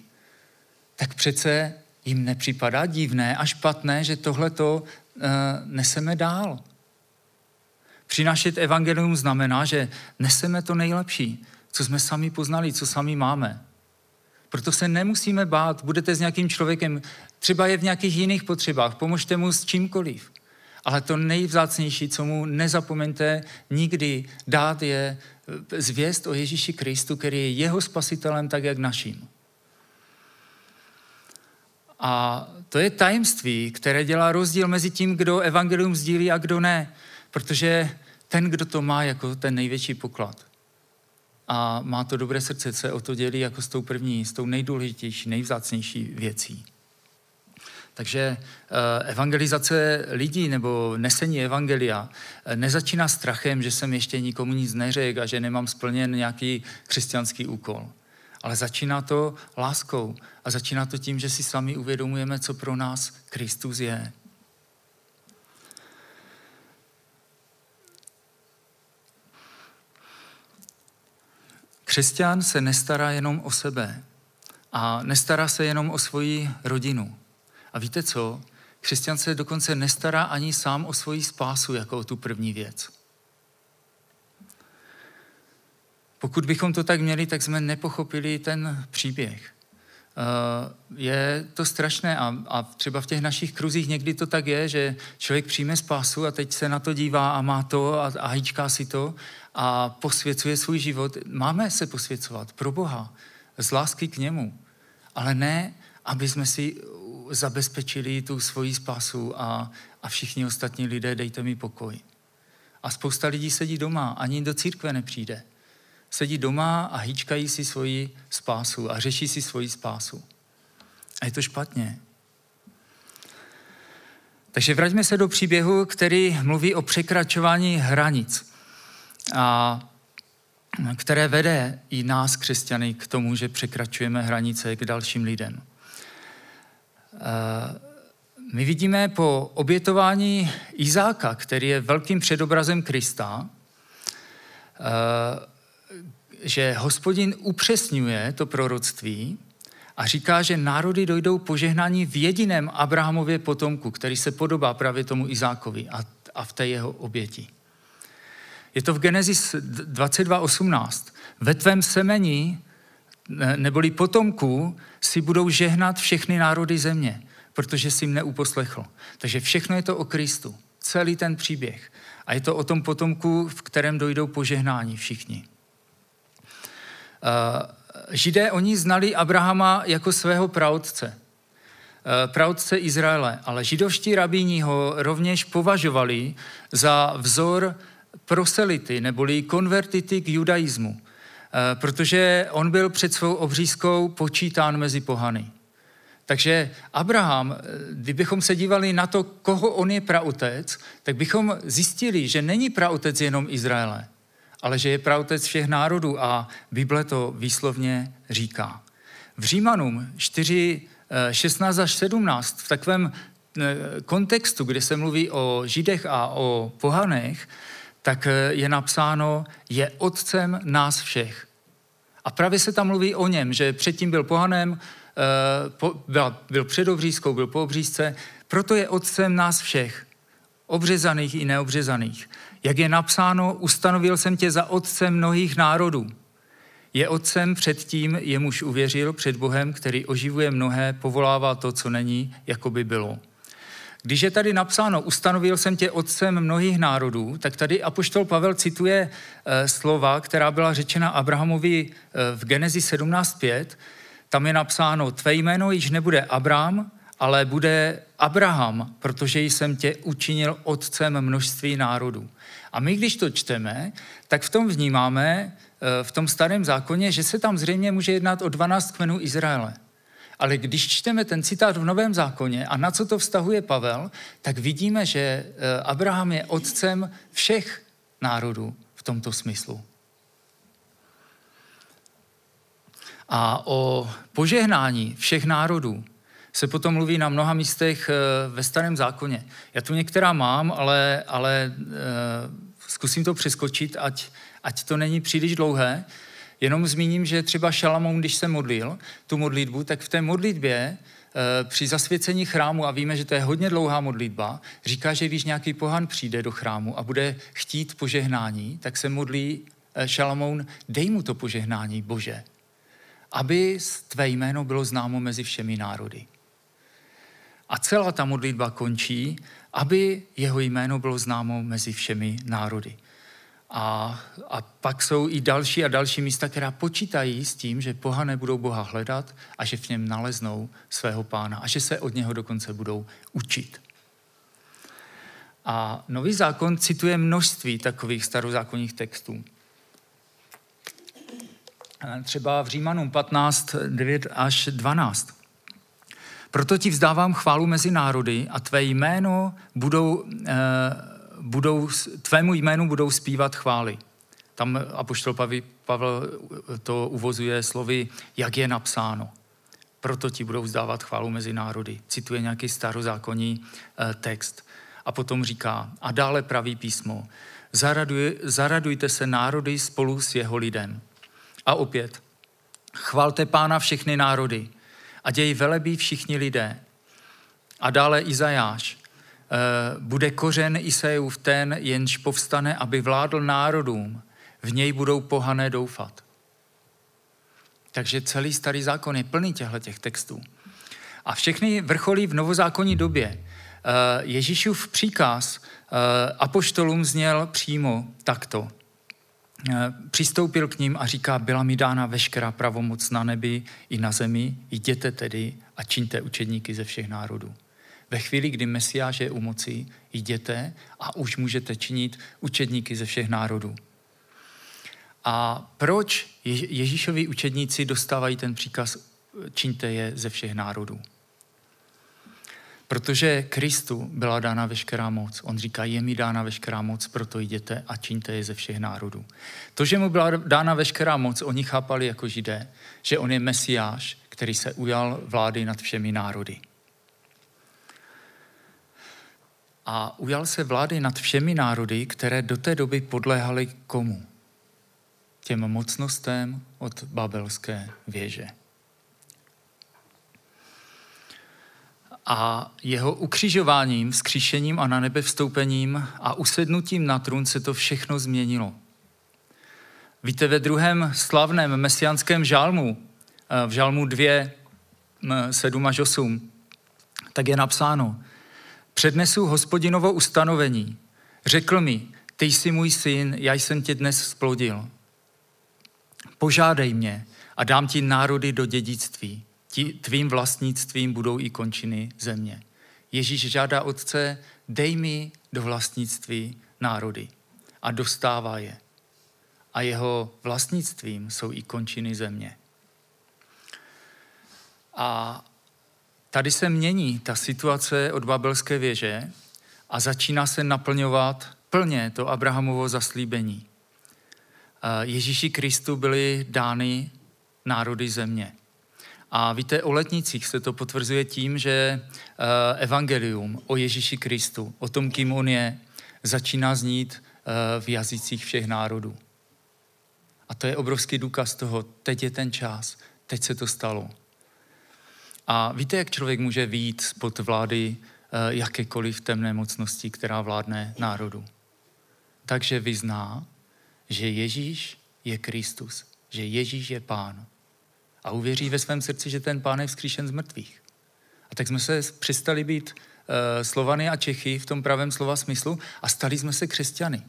tak přece jim nepřipadá divné a špatné, že tohle to neseme dál. Přinášet evangelium znamená, že neseme to nejlepší, co jsme sami poznali, co sami máme. Proto se nemusíme bát, budete s nějakým člověkem, třeba je v nějakých jiných potřebách, pomožte mu s čímkoliv. Ale to nejvzácnější, co mu nezapomeňte nikdy dát, je eh, zvěst o Ježíši Kristu, který je jeho spasitelem, tak jak naším. A to je tajemství, které dělá rozdíl mezi tím, kdo evangelium sdílí a kdo ne. Protože ten, kdo to má jako ten největší poklad a má to dobré srdce, se o to dělí jako s tou první, s tou nejdůležitější, nejvzácnější věcí. Takže eh, evangelizace lidí nebo nesení evangelia eh, nezačíná strachem, že jsem ještě nikomu nic neřekl a že nemám splněn nějaký křesťanský úkol ale začíná to láskou a začíná to tím, že si sami uvědomujeme, co pro nás Kristus je. Křesťan se nestará jenom o sebe a nestará se jenom o svoji rodinu. A víte co? Křesťan se dokonce nestará ani sám o svoji spásu jako o tu první věc. Pokud bychom to tak měli, tak jsme nepochopili ten příběh. Eh, je to strašné a, a třeba v těch našich kruzích někdy to tak je, že člověk přijme spásu a teď se na to dívá a má to a, a hýčká si to a posvěcuje svůj život. Máme se posvěcovat pro Boha, z lásky k němu, ale ne, aby jsme si zabezpečili tu svoji spásu a, a všichni ostatní lidé dejte mi pokoj. A spousta lidí sedí doma, ani do církve nepřijde sedí doma a hýčkají si svoji spásu a řeší si svoji spásu. A je to špatně. Takže vraťme se do příběhu, který mluví o překračování hranic, a které vede i nás, křesťany, k tomu, že překračujeme hranice k dalším lidem. My vidíme po obětování Izáka, který je velkým předobrazem Krista, že hospodin upřesňuje to proroctví a říká, že národy dojdou požehnání v jediném Abrahamově potomku, který se podobá právě tomu Izákovi a, a v té jeho oběti. Je to v Genesis 22.18. Ve tvém semení, neboli potomku, si budou žehnat všechny národy země, protože si jim neuposlechl. Takže všechno je to o Kristu. Celý ten příběh. A je to o tom potomku, v kterém dojdou požehnání všichni. Eh, Židé, oni znali Abrahama jako svého praotce, eh, praotce Izraele, ale židovští rabíni ho rovněž považovali za vzor proselity, neboli konvertity k judaismu, eh, protože on byl před svou obřízkou počítán mezi pohany. Takže Abraham, kdybychom se dívali na to, koho on je praotec, tak bychom zjistili, že není praotec jenom Izraele, ale že je pravotec všech národů a Bible to výslovně říká. V Římanům 4, 16 až 17 v takovém eh, kontextu, kde se mluví o židech a o pohanech, tak eh, je napsáno, je otcem nás všech. A právě se tam mluví o něm, že předtím byl pohanem, eh, byl, byl před obřízkou, byl po obřízce, proto je otcem nás všech, obřezaných i neobřezaných. Jak je napsáno, ustanovil jsem tě za otcem mnohých národů. Je otcem před tím, jemuž uvěřil před Bohem, který oživuje mnohé, povolává to, co není, jako by bylo. Když je tady napsáno, ustanovil jsem tě otcem mnohých národů, tak tady apoštol Pavel cituje e, slova, která byla řečena Abrahamovi e, v Genezi 17.5. Tam je napsáno, tvé jméno již nebude Abraham, ale bude Abraham, protože jsem tě učinil otcem množství národů. A my, když to čteme, tak v tom vnímáme, eh, v tom starém zákoně, že se tam zřejmě může jednat o 12 kmenů Izraele. Ale když čteme ten citát v Novém zákoně a na co to vztahuje Pavel, tak vidíme, že eh, Abraham je otcem všech národů v tomto smyslu. A o požehnání všech národů se potom mluví na mnoha místech eh, ve starém zákoně. Já tu některá mám, ale, ale uh, zkusím to přeskočit, ať, ať to není příliš dlouhé. Jenom zmíním, že třeba Šalamoun, když se modlil tu modlitbu, tak v té modlitbě uh, při zasvěcení chrámu, a víme, že to je hodně dlouhá modlitba, říká, že když nějaký pohan přijde do chrámu a bude chtít požehnání, tak se modlí Šalamoun, dej mu to požehnání, Bože, aby tvé jméno bylo známo mezi všemi národy. A celá ta modlitba končí, aby jeho jméno bylo známo mezi všemi národy. A, a pak jsou i další a další místa, která počítají s tím, že pohané budou Boha hledat a že v něm naleznou svého pána a že se od něho dokonce budou učit. A Nový zákon cituje množství takových starozákonních textů. Třeba v Římanům 15, 9 až 12. Proto ti vzdávám chválu mezi národy a tvé jméno budou, eh, budou, tvému jménu budou zpívat chvály. Tam apoštol Pavel to uvozuje slovy, jak je napsáno. Proto ti budou vzdávat chválu mezi národy. Cituje nějaký starozákonní eh, text. A potom říká, a dále praví písmo, Zaraduj, zaradujte se národy spolu s jeho lidem. A opět, chvalte pána všechny národy a děj velebí všichni lidé. A dále Izajáš, eh, bude kořen Isajův ten, jenž povstane, aby vládl národům, v něj budou pohané doufat. Takže celý starý zákon je plný těchto těch textů. A všechny vrcholí v novozákonní době. Eh, Ježíšův příkaz eh, apoštolům zněl přímo takto. Eh, přistoupil k ním a říká, byla mi dána veškerá pravomoc na nebi i na zemi, jděte tedy a čiňte učedníky ze všech národů. Ve chvíli, kdy Mesiáš je u moci, jděte a už můžete činit učedníky ze všech národů. A proč Ježíšovi učedníci dostávají ten příkaz čiňte je ze všech národů? Protože Kristu byla dána veškerá moc. On říká, je mi dána veškerá moc, proto jděte a čiňte je ze všech národů. To, že mu byla dána veškerá moc, oni chápali jako židé, že on je mesiáš, který se ujal vlády nad všemi národy. A ujal se vlády nad všemi národy, které do té doby podléhaly komu? Těm mocnostem od babelské věže. A jeho ukřižováním, vzkříšením a na nebe vstoupením a usednutím na trůn se to všechno změnilo. Víte, ve druhém slavném mesiánském žálmu, eh, v žálmu 2, 7 až 8, tak je napsáno, přednesu hospodinovo ustanovení. Řekl mi, ty jsi můj syn, já jsem tě dnes splodil. Požádej mě a dám ti národy do dědictví Tí, tvým vlastnictvím budou i končiny země. Ježíš žádá Otce, dej mi do vlastnictví národy a dostává je. A jeho vlastnictvím jsou i končiny země. A tady se mění ta situace od babelské věže a začíná se naplňovat plně to Abrahamovo zaslíbení. Ježíši Kristu byly dány národy země. A víte, o letnicích se to potvrzuje tím, že eh, evangelium o Ježíši Kristu, o tom, kým on je, začíná znít eh, v jazycích všech národů. A to je obrovský důkaz toho, teď je ten čas, teď se to stalo. A víte, jak člověk může výjít spod vlády eh, jakékoliv temné mocnosti, která vládne národu? Takže vyzná, že Ježíš je Kristus, že Ježíš je Pán a uvěří ve svém srdci, že ten pán je vzkříšen z mrtvých. A tak jsme se přestali být uh, Slovany a Čechy v tom pravém slova smyslu a stali jsme se křesťany.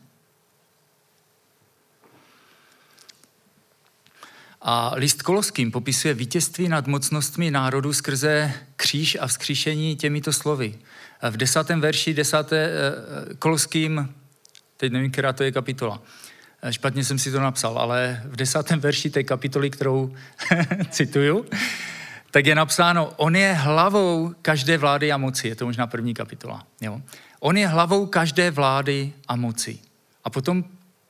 A list Koloským popisuje vítězství nad mocnostmi národu skrze kříž a vzkříšení těmito slovy. V desátém verši desáté uh, Koloským, teď nevím, která to je kapitola, Eh, špatně jsem si to napsal, ale v desátém verši té kapitoly, kterou cituju, tak je napsáno, on je hlavou každé vlády a moci. Je to možná první kapitola. Jo? On je hlavou každé vlády a moci. A potom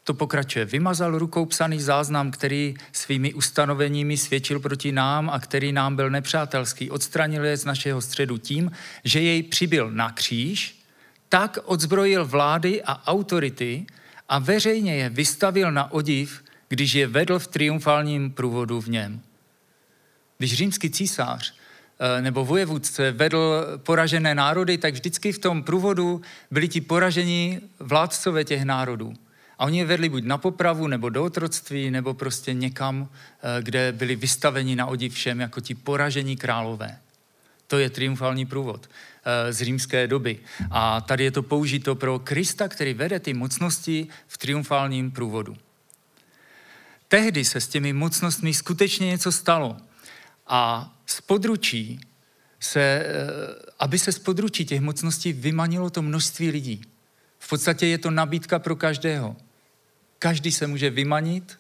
to pokračuje. Vymazal rukou psaný záznam, který svými ustanoveními svědčil proti nám a který nám byl nepřátelský. Odstranil je z našeho středu tím, že jej přibyl na kříž, tak odzbrojil vlády a autority, a veřejně je vystavil na odiv, když je vedl v triumfálním průvodu v něm. Když římský císař eh, nebo vojevůdce vedl poražené národy, tak vždycky v tom průvodu byli ti poražení vládcové těch národů. A oni je vedli buď na popravu, nebo do otroctví, nebo prostě někam, eh, kde byli vystaveni na odiv všem jako ti poražení králové. To je triumfální průvod. Z římské doby. A tady je to použito pro Krista, který vede ty mocnosti v triumfálním průvodu. Tehdy se s těmi mocnostmi skutečně něco stalo. A z područí se, eh, aby se z područí těch mocností vymanilo to množství lidí. V podstatě je to nabídka pro každého. Každý se může vymanit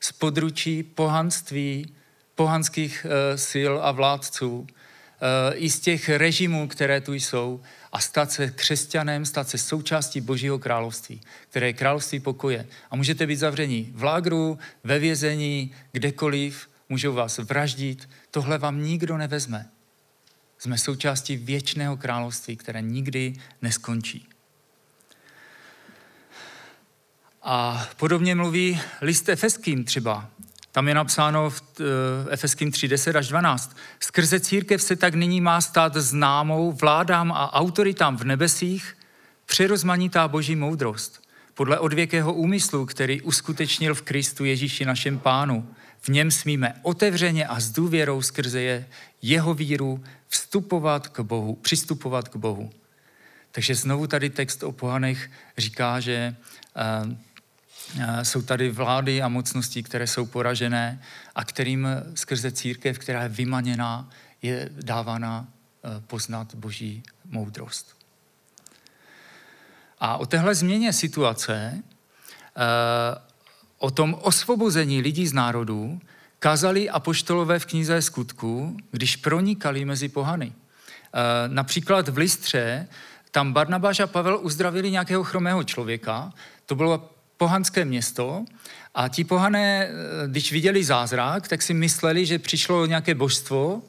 z područí pohanství, pohanských eh, sil a vládců, i z těch režimů, které tu jsou a stát se křesťanem, stát se součástí Božího království, které je království pokoje. A můžete být zavření v lágru, ve vězení, kdekoliv, můžou vás vraždit, tohle vám nikdo nevezme. Jsme součástí věčného království, které nikdy neskončí. A podobně mluví list Efeským třeba Tam je napsáno v uh, Efeským 3, 10 až 12. Skrze církev se tak nyní má stát známou vládám a autoritám v nebesích přerozmanitá boží moudrost, podle odvěkého úmyslu, který uskutečnil v Kristu Ježíši našem pánu. V něm smíme otevřeně a s důvěrou skrze je, jeho víru vstupovat k Bohu, přistupovat k Bohu. Takže znovu tady text o pohanech říká, že uh, jsou tady vlády a mocnosti, které jsou poražené a kterým skrze církev, která je vymaněná, je dávána eh, poznat boží moudrost. A o téhle změně situace, eh, o tom osvobození lidí z národů, kazali apoštolové v knize skutku, když pronikali mezi pohany. Například v Listře tam Barnabáš a Pavel uzdravili nějakého chromého člověka, to bylo pohanské město a ti pohané, eh, když viděli zázrak, tak si mysleli, že přišlo nějaké božstvo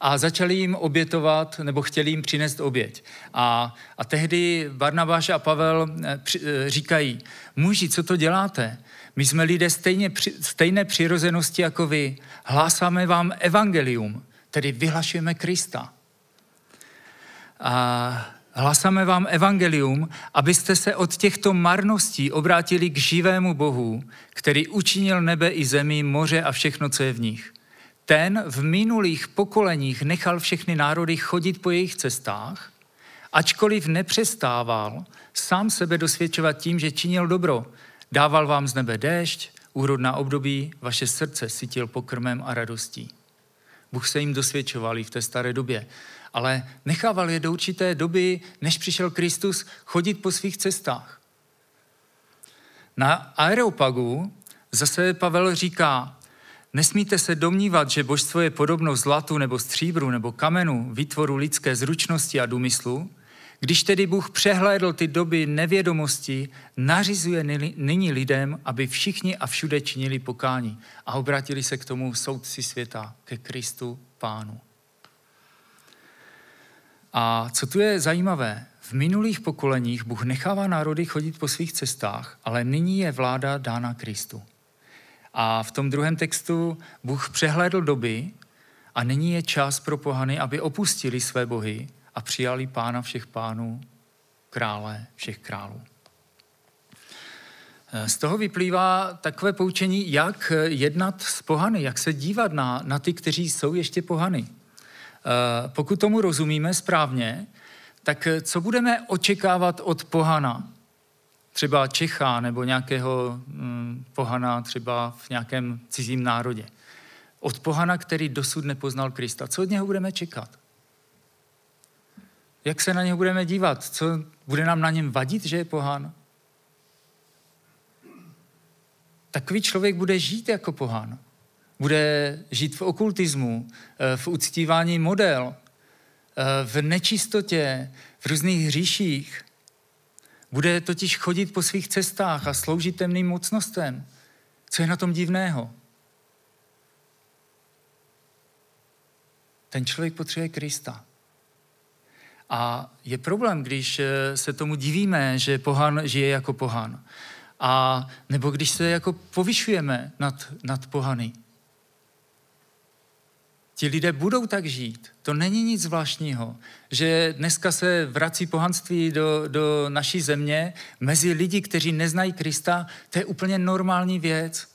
a začali jim obětovat, nebo chtěli jim přinést oběť. A, a tehdy Barnabáš a Pavel při, eh, říkají, muži, co to děláte? My jsme lidé stejně, stejné přirozenosti jako vy. Hlásáme vám evangelium, tedy vyhlašujeme Krista. A Hlasáme vám evangelium, abyste se od těchto marností obrátili k živému Bohu, který učinil nebe i zemi, moře a všechno, co je v nich. Ten v minulých pokoleních nechal všechny národy chodit po jejich cestách, ačkoliv nepřestával sám sebe dosvědčovat tím, že činil dobro. Dával vám z nebe déšť, úrodná období, vaše srdce sytil pokrmem a radostí. Bůh se jim dosvědčoval i v té staré době ale nechával je do určité doby, než přišel Kristus, chodit po svých cestách. Na Aeropagu zase Pavel říká, nesmíte se domnívat, že božstvo je podobno zlatu nebo stříbru nebo kamenu, výtvoru lidské zručnosti a důmyslu, když tedy Bůh přehlédl ty doby nevědomosti, nařizuje nyní lidem, aby všichni a všude činili pokání a obratili se k tomu soudci světa, ke Kristu Pánu. A co tu je zajímavé, v minulých pokoleních Bůh nechává národy chodit po svých cestách, ale nyní je vláda dána Kristu. A v tom druhém textu Bůh přehlédl doby a nyní je čas pro pohany, aby opustili své bohy a přijali pána všech pánů, krále všech králů. Z toho vyplývá takové poučení, jak jednat s pohany, jak se dívat na, na ty, kteří jsou ještě pohany. Eh, pokud tomu rozumíme správně, tak eh, co budeme očekávat od pohana? Třeba Čecha nebo nějakého hm, pohana třeba v nějakém cizím národě. Od pohana, který dosud nepoznal Krista. Co od něho budeme čekat? Jak se na něho budeme dívat? Co bude nám na něm vadit, že je pohan? Takový člověk bude žít jako pohan bude žít v okultismu, eh, v uctívání model, eh, v nečistotě, v různých hříších. Bude totiž chodit po svých cestách a sloužit temným mocnostem. Co je na tom divného? Ten člověk potřebuje Krista. A je problém, když eh, se tomu divíme, že pohan žije jako pohan. A nebo když se jako povyšujeme nad, nad pohany. Ti lidé budou tak žít. To není nic zvláštního, že dneska se vrací pohanství do, do naší země mezi lidi, kteří neznají Krista. To je úplně normální věc.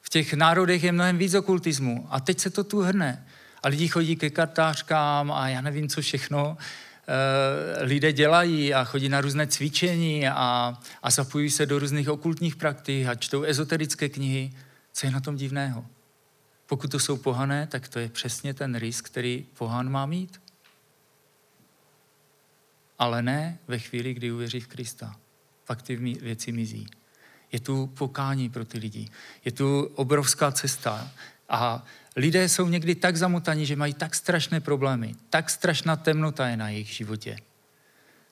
V těch národech je mnohem víc okultismu. A teď se to tu hrne. A lidi chodí ke kartářkám a já nevím, co všechno e, lidé dělají a chodí na různé cvičení a, a zapojují se do různých okultních praktik a čtou ezoterické knihy. Co je na tom divného? Pokud to jsou pohané, tak to je přesně ten risk, který pohan má mít. Ale ne ve chvíli, kdy uvěří v Krista. Pak ty věci mizí. Je tu pokání pro ty lidi. Je tu obrovská cesta. A lidé jsou někdy tak zamotaní, že mají tak strašné problémy. Tak strašná temnota je na jejich životě.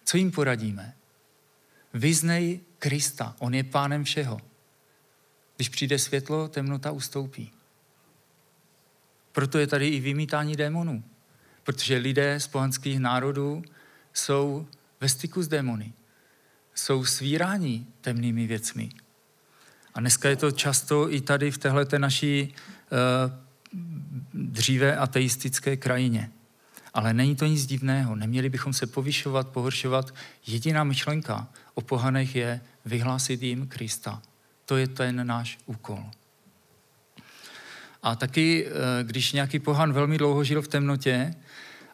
Co jim poradíme? Vyznej Krista. On je pánem všeho. Když přijde světlo, temnota ustoupí. Proto je tady i vymítání démonů. Protože lidé z pohanských národů jsou ve styku s démony. Jsou svíráni temnými věcmi. A dneska je to často i tady v téhle naší uh, dříve ateistické krajině. Ale není to nic divného. Neměli bychom se povyšovat, pohoršovat. Jediná myšlenka o pohanech je vyhlásit jim Krista. To je ten náš úkol. A taky, eh, když nějaký pohan velmi dlouho žil v temnotě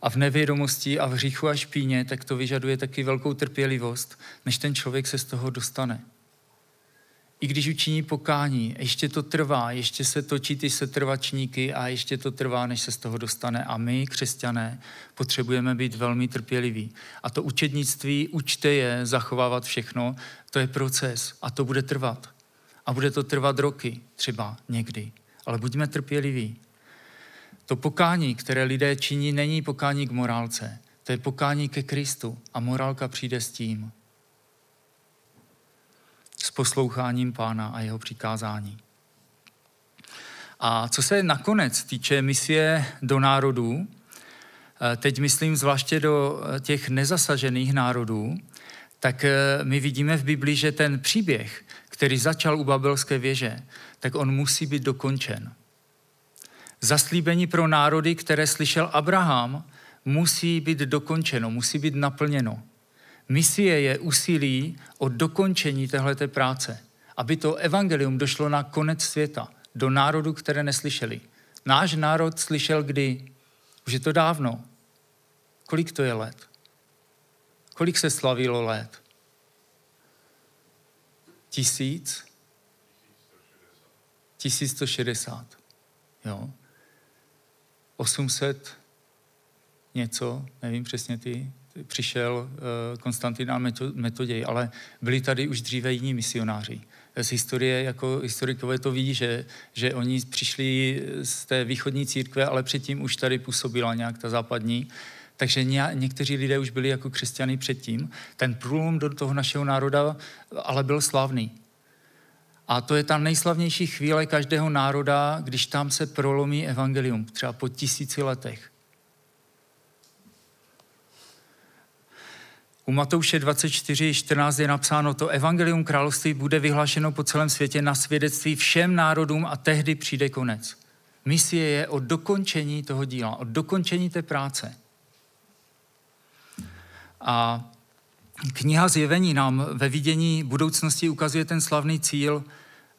a v nevědomosti a v hříchu a špíně, tak to vyžaduje taky velkou trpělivost, než ten člověk se z toho dostane i když učiní pokání, ještě to trvá, ještě se točí ty setrvačníky a ještě to trvá, než se z toho dostane. A my, křesťané, potřebujeme být velmi trpěliví. A to učednictví, učte je zachovávat všechno, to je proces a to bude trvat. A bude to trvat roky, třeba někdy. Ale buďme trpěliví. To pokání, které lidé činí, není pokání k morálce. To je pokání ke Kristu a morálka přijde s tím s posloucháním pána a jeho přikázání. A co se nakonec týče misie do národů, eh, teď myslím zvláště do eh, těch nezasažených národů, tak eh, my vidíme v Biblii, že ten příběh, který začal u babelské věže, tak on musí být dokončen. Zaslíbení pro národy, které slyšel Abraham, musí být dokončeno, musí být naplněno. Misie je úsilí o dokončení téhleté práce, aby to evangelium došlo na konec světa, do národu, které neslyšeli. Náš národ slyšel kdy? Už je to dávno. Kolik to je let? Kolik se slavilo let? Tisíc? 1160. Jo. 800 něco, nevím přesně ty, přišel eh, Konstantin Metoděj, ale byli tady už dříve jiní misionáři. Z historie, jako historikové to ví, že, že oni přišli z té východní církve, ale předtím už tady působila nějak ta západní. Takže ně, někteří lidé už byli jako křesťany předtím. Ten průlom do toho našeho národa ale byl slavný. A to je ta nejslavnější chvíle každého národa, když tam se prolomí evangelium, třeba po tisíci letech. U Matouše 24, 14 je napsáno, to evangelium království bude vyhlášeno po celém světě na svědectví všem národům a tehdy přijde konec. Misie je o dokončení toho díla, o dokončení té práce. A kniha Zjevení nám ve vidění budoucnosti ukazuje ten slavný cíl,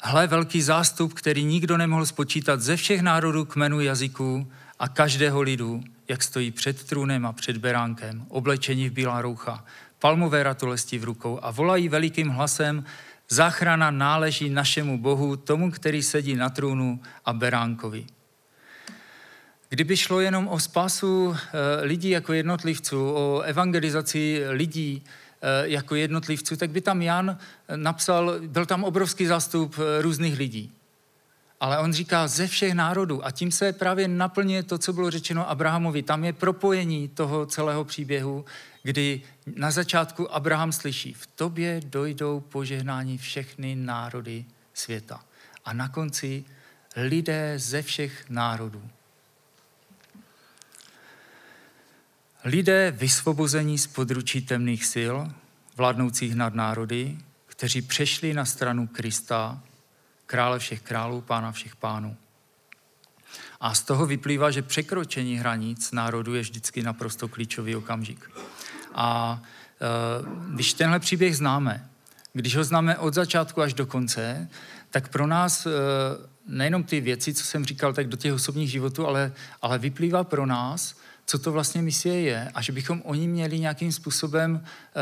hle velký zástup, který nikdo nemohl spočítat ze všech národů, kmenů, jazyků a každého lidu, jak stojí před trůnem a před beránkem, oblečení v bílá roucha, palmové ratolesti v rukou a volají velikým hlasem, záchrana náleží našemu Bohu, tomu, který sedí na trůnu a beránkovi. Kdyby šlo jenom o spásu eh, lidí jako jednotlivců, o evangelizaci lidí eh, jako jednotlivců, tak by tam Jan napsal, byl tam obrovský zástup eh, různých lidí ale on říká ze všech národů a tím se právě naplňuje to, co bylo řečeno Abrahamovi. Tam je propojení toho celého příběhu, kdy na začátku Abraham slyší, v tobě dojdou požehnání všechny národy světa. A na konci lidé ze všech národů. Lidé vysvobození z područí temných sil, vládnoucích nad národy, kteří přešli na stranu Krista krále všech králů, pána všech pánů. A z toho vyplývá, že překročení hranic národu je vždycky naprosto klíčový okamžik. A e, když tenhle příběh známe, když ho známe od začátku až do konce, tak pro nás e, nejenom ty věci, co jsem říkal, tak do těch osobních životů, ale, ale vyplývá pro nás, co to vlastně misie je a že bychom o ní měli nějakým způsobem e,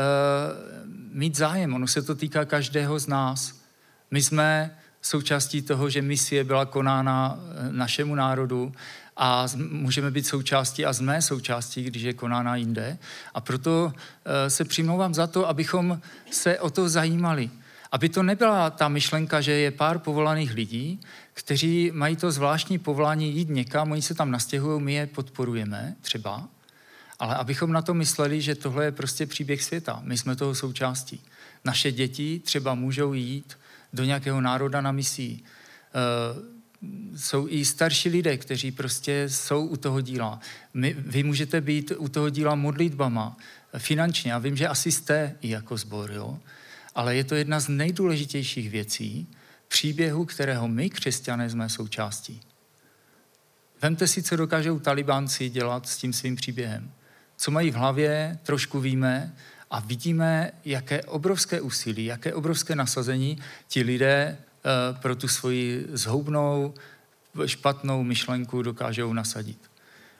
mít zájem. Ono se to týká každého z nás. My jsme součástí toho, že misie byla konána eh, našemu národu a můžeme být součástí a jsme součástí, když je konána jinde. A proto eh, se přimlouvám za to, abychom se o to zajímali. Aby to nebyla ta myšlenka, že je pár povolaných lidí, kteří mají to zvláštní povolání jít někam, oni se tam nastěhují, my je podporujeme třeba, ale abychom na to mysleli, že tohle je prostě příběh světa. My jsme toho součástí. Naše děti třeba můžou jít do nějakého národa na misí. Eh, jsou i starší lidé, kteří prostě jsou u toho díla. My, vy můžete být u toho díla modlitbama, finančně. Já vím, že asi jste i jako sbor, jo? ale je to jedna z nejdůležitějších věcí, příběhu, kterého my, křesťané, jsme součástí. Vemte si, co dokážou talibánci dělat s tím svým příběhem. Co mají v hlavě, trošku víme a vidíme, jaké obrovské úsilí, jaké obrovské nasazení ti lidé uh, pro tu svoji zhoubnou, špatnou myšlenku dokážou nasadit.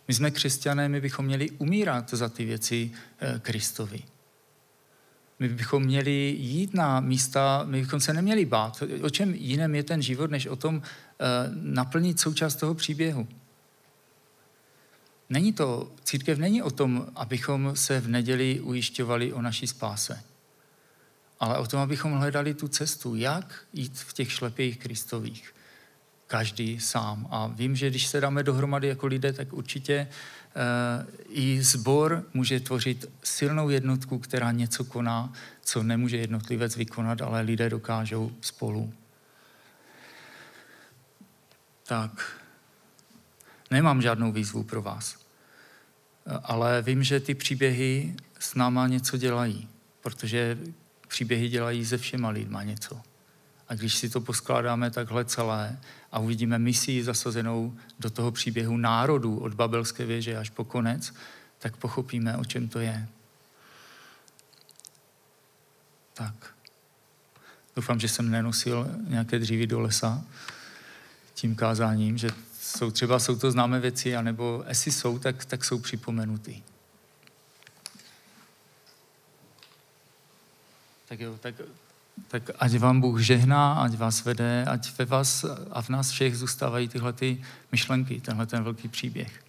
My jsme křesťané, my bychom měli umírat za ty věci uh, Kristovi. My bychom měli jít na místa, my bychom se neměli bát. O čem jiném je ten život, než o tom uh, naplnit součást toho příběhu. Není to, církev není o tom, abychom se v neděli ujišťovali o naší spáse, ale o tom, abychom hledali tu cestu, jak jít v těch šlepějích Kristových. Každý sám. A vím, že když se dáme dohromady jako lidé, tak určitě uh, i sbor může tvořit silnou jednotku, která něco koná, co nemůže jednotlivec vykonat, ale lidé dokážou spolu. Tak, nemám žádnou výzvu pro vás ale vím, že ty příběhy s náma něco dělají, protože příběhy dělají se všema lidma něco. A když si to poskládáme takhle celé a uvidíme misii zasazenou do toho příběhu národů od Babelské věže až po konec, tak pochopíme, o čem to je. Tak. Doufám, že jsem nenosil nějaké dříví do lesa tím kázáním, že jsou třeba jsou to známé věci, anebo jestli jsou, tak, tak jsou připomenuty. Tak jo, tak, tak ať vám Bůh žehná, ať vás vede, ať ve vás a v nás všech zůstávají tyhle ty myšlenky, tenhle ten velký příběh.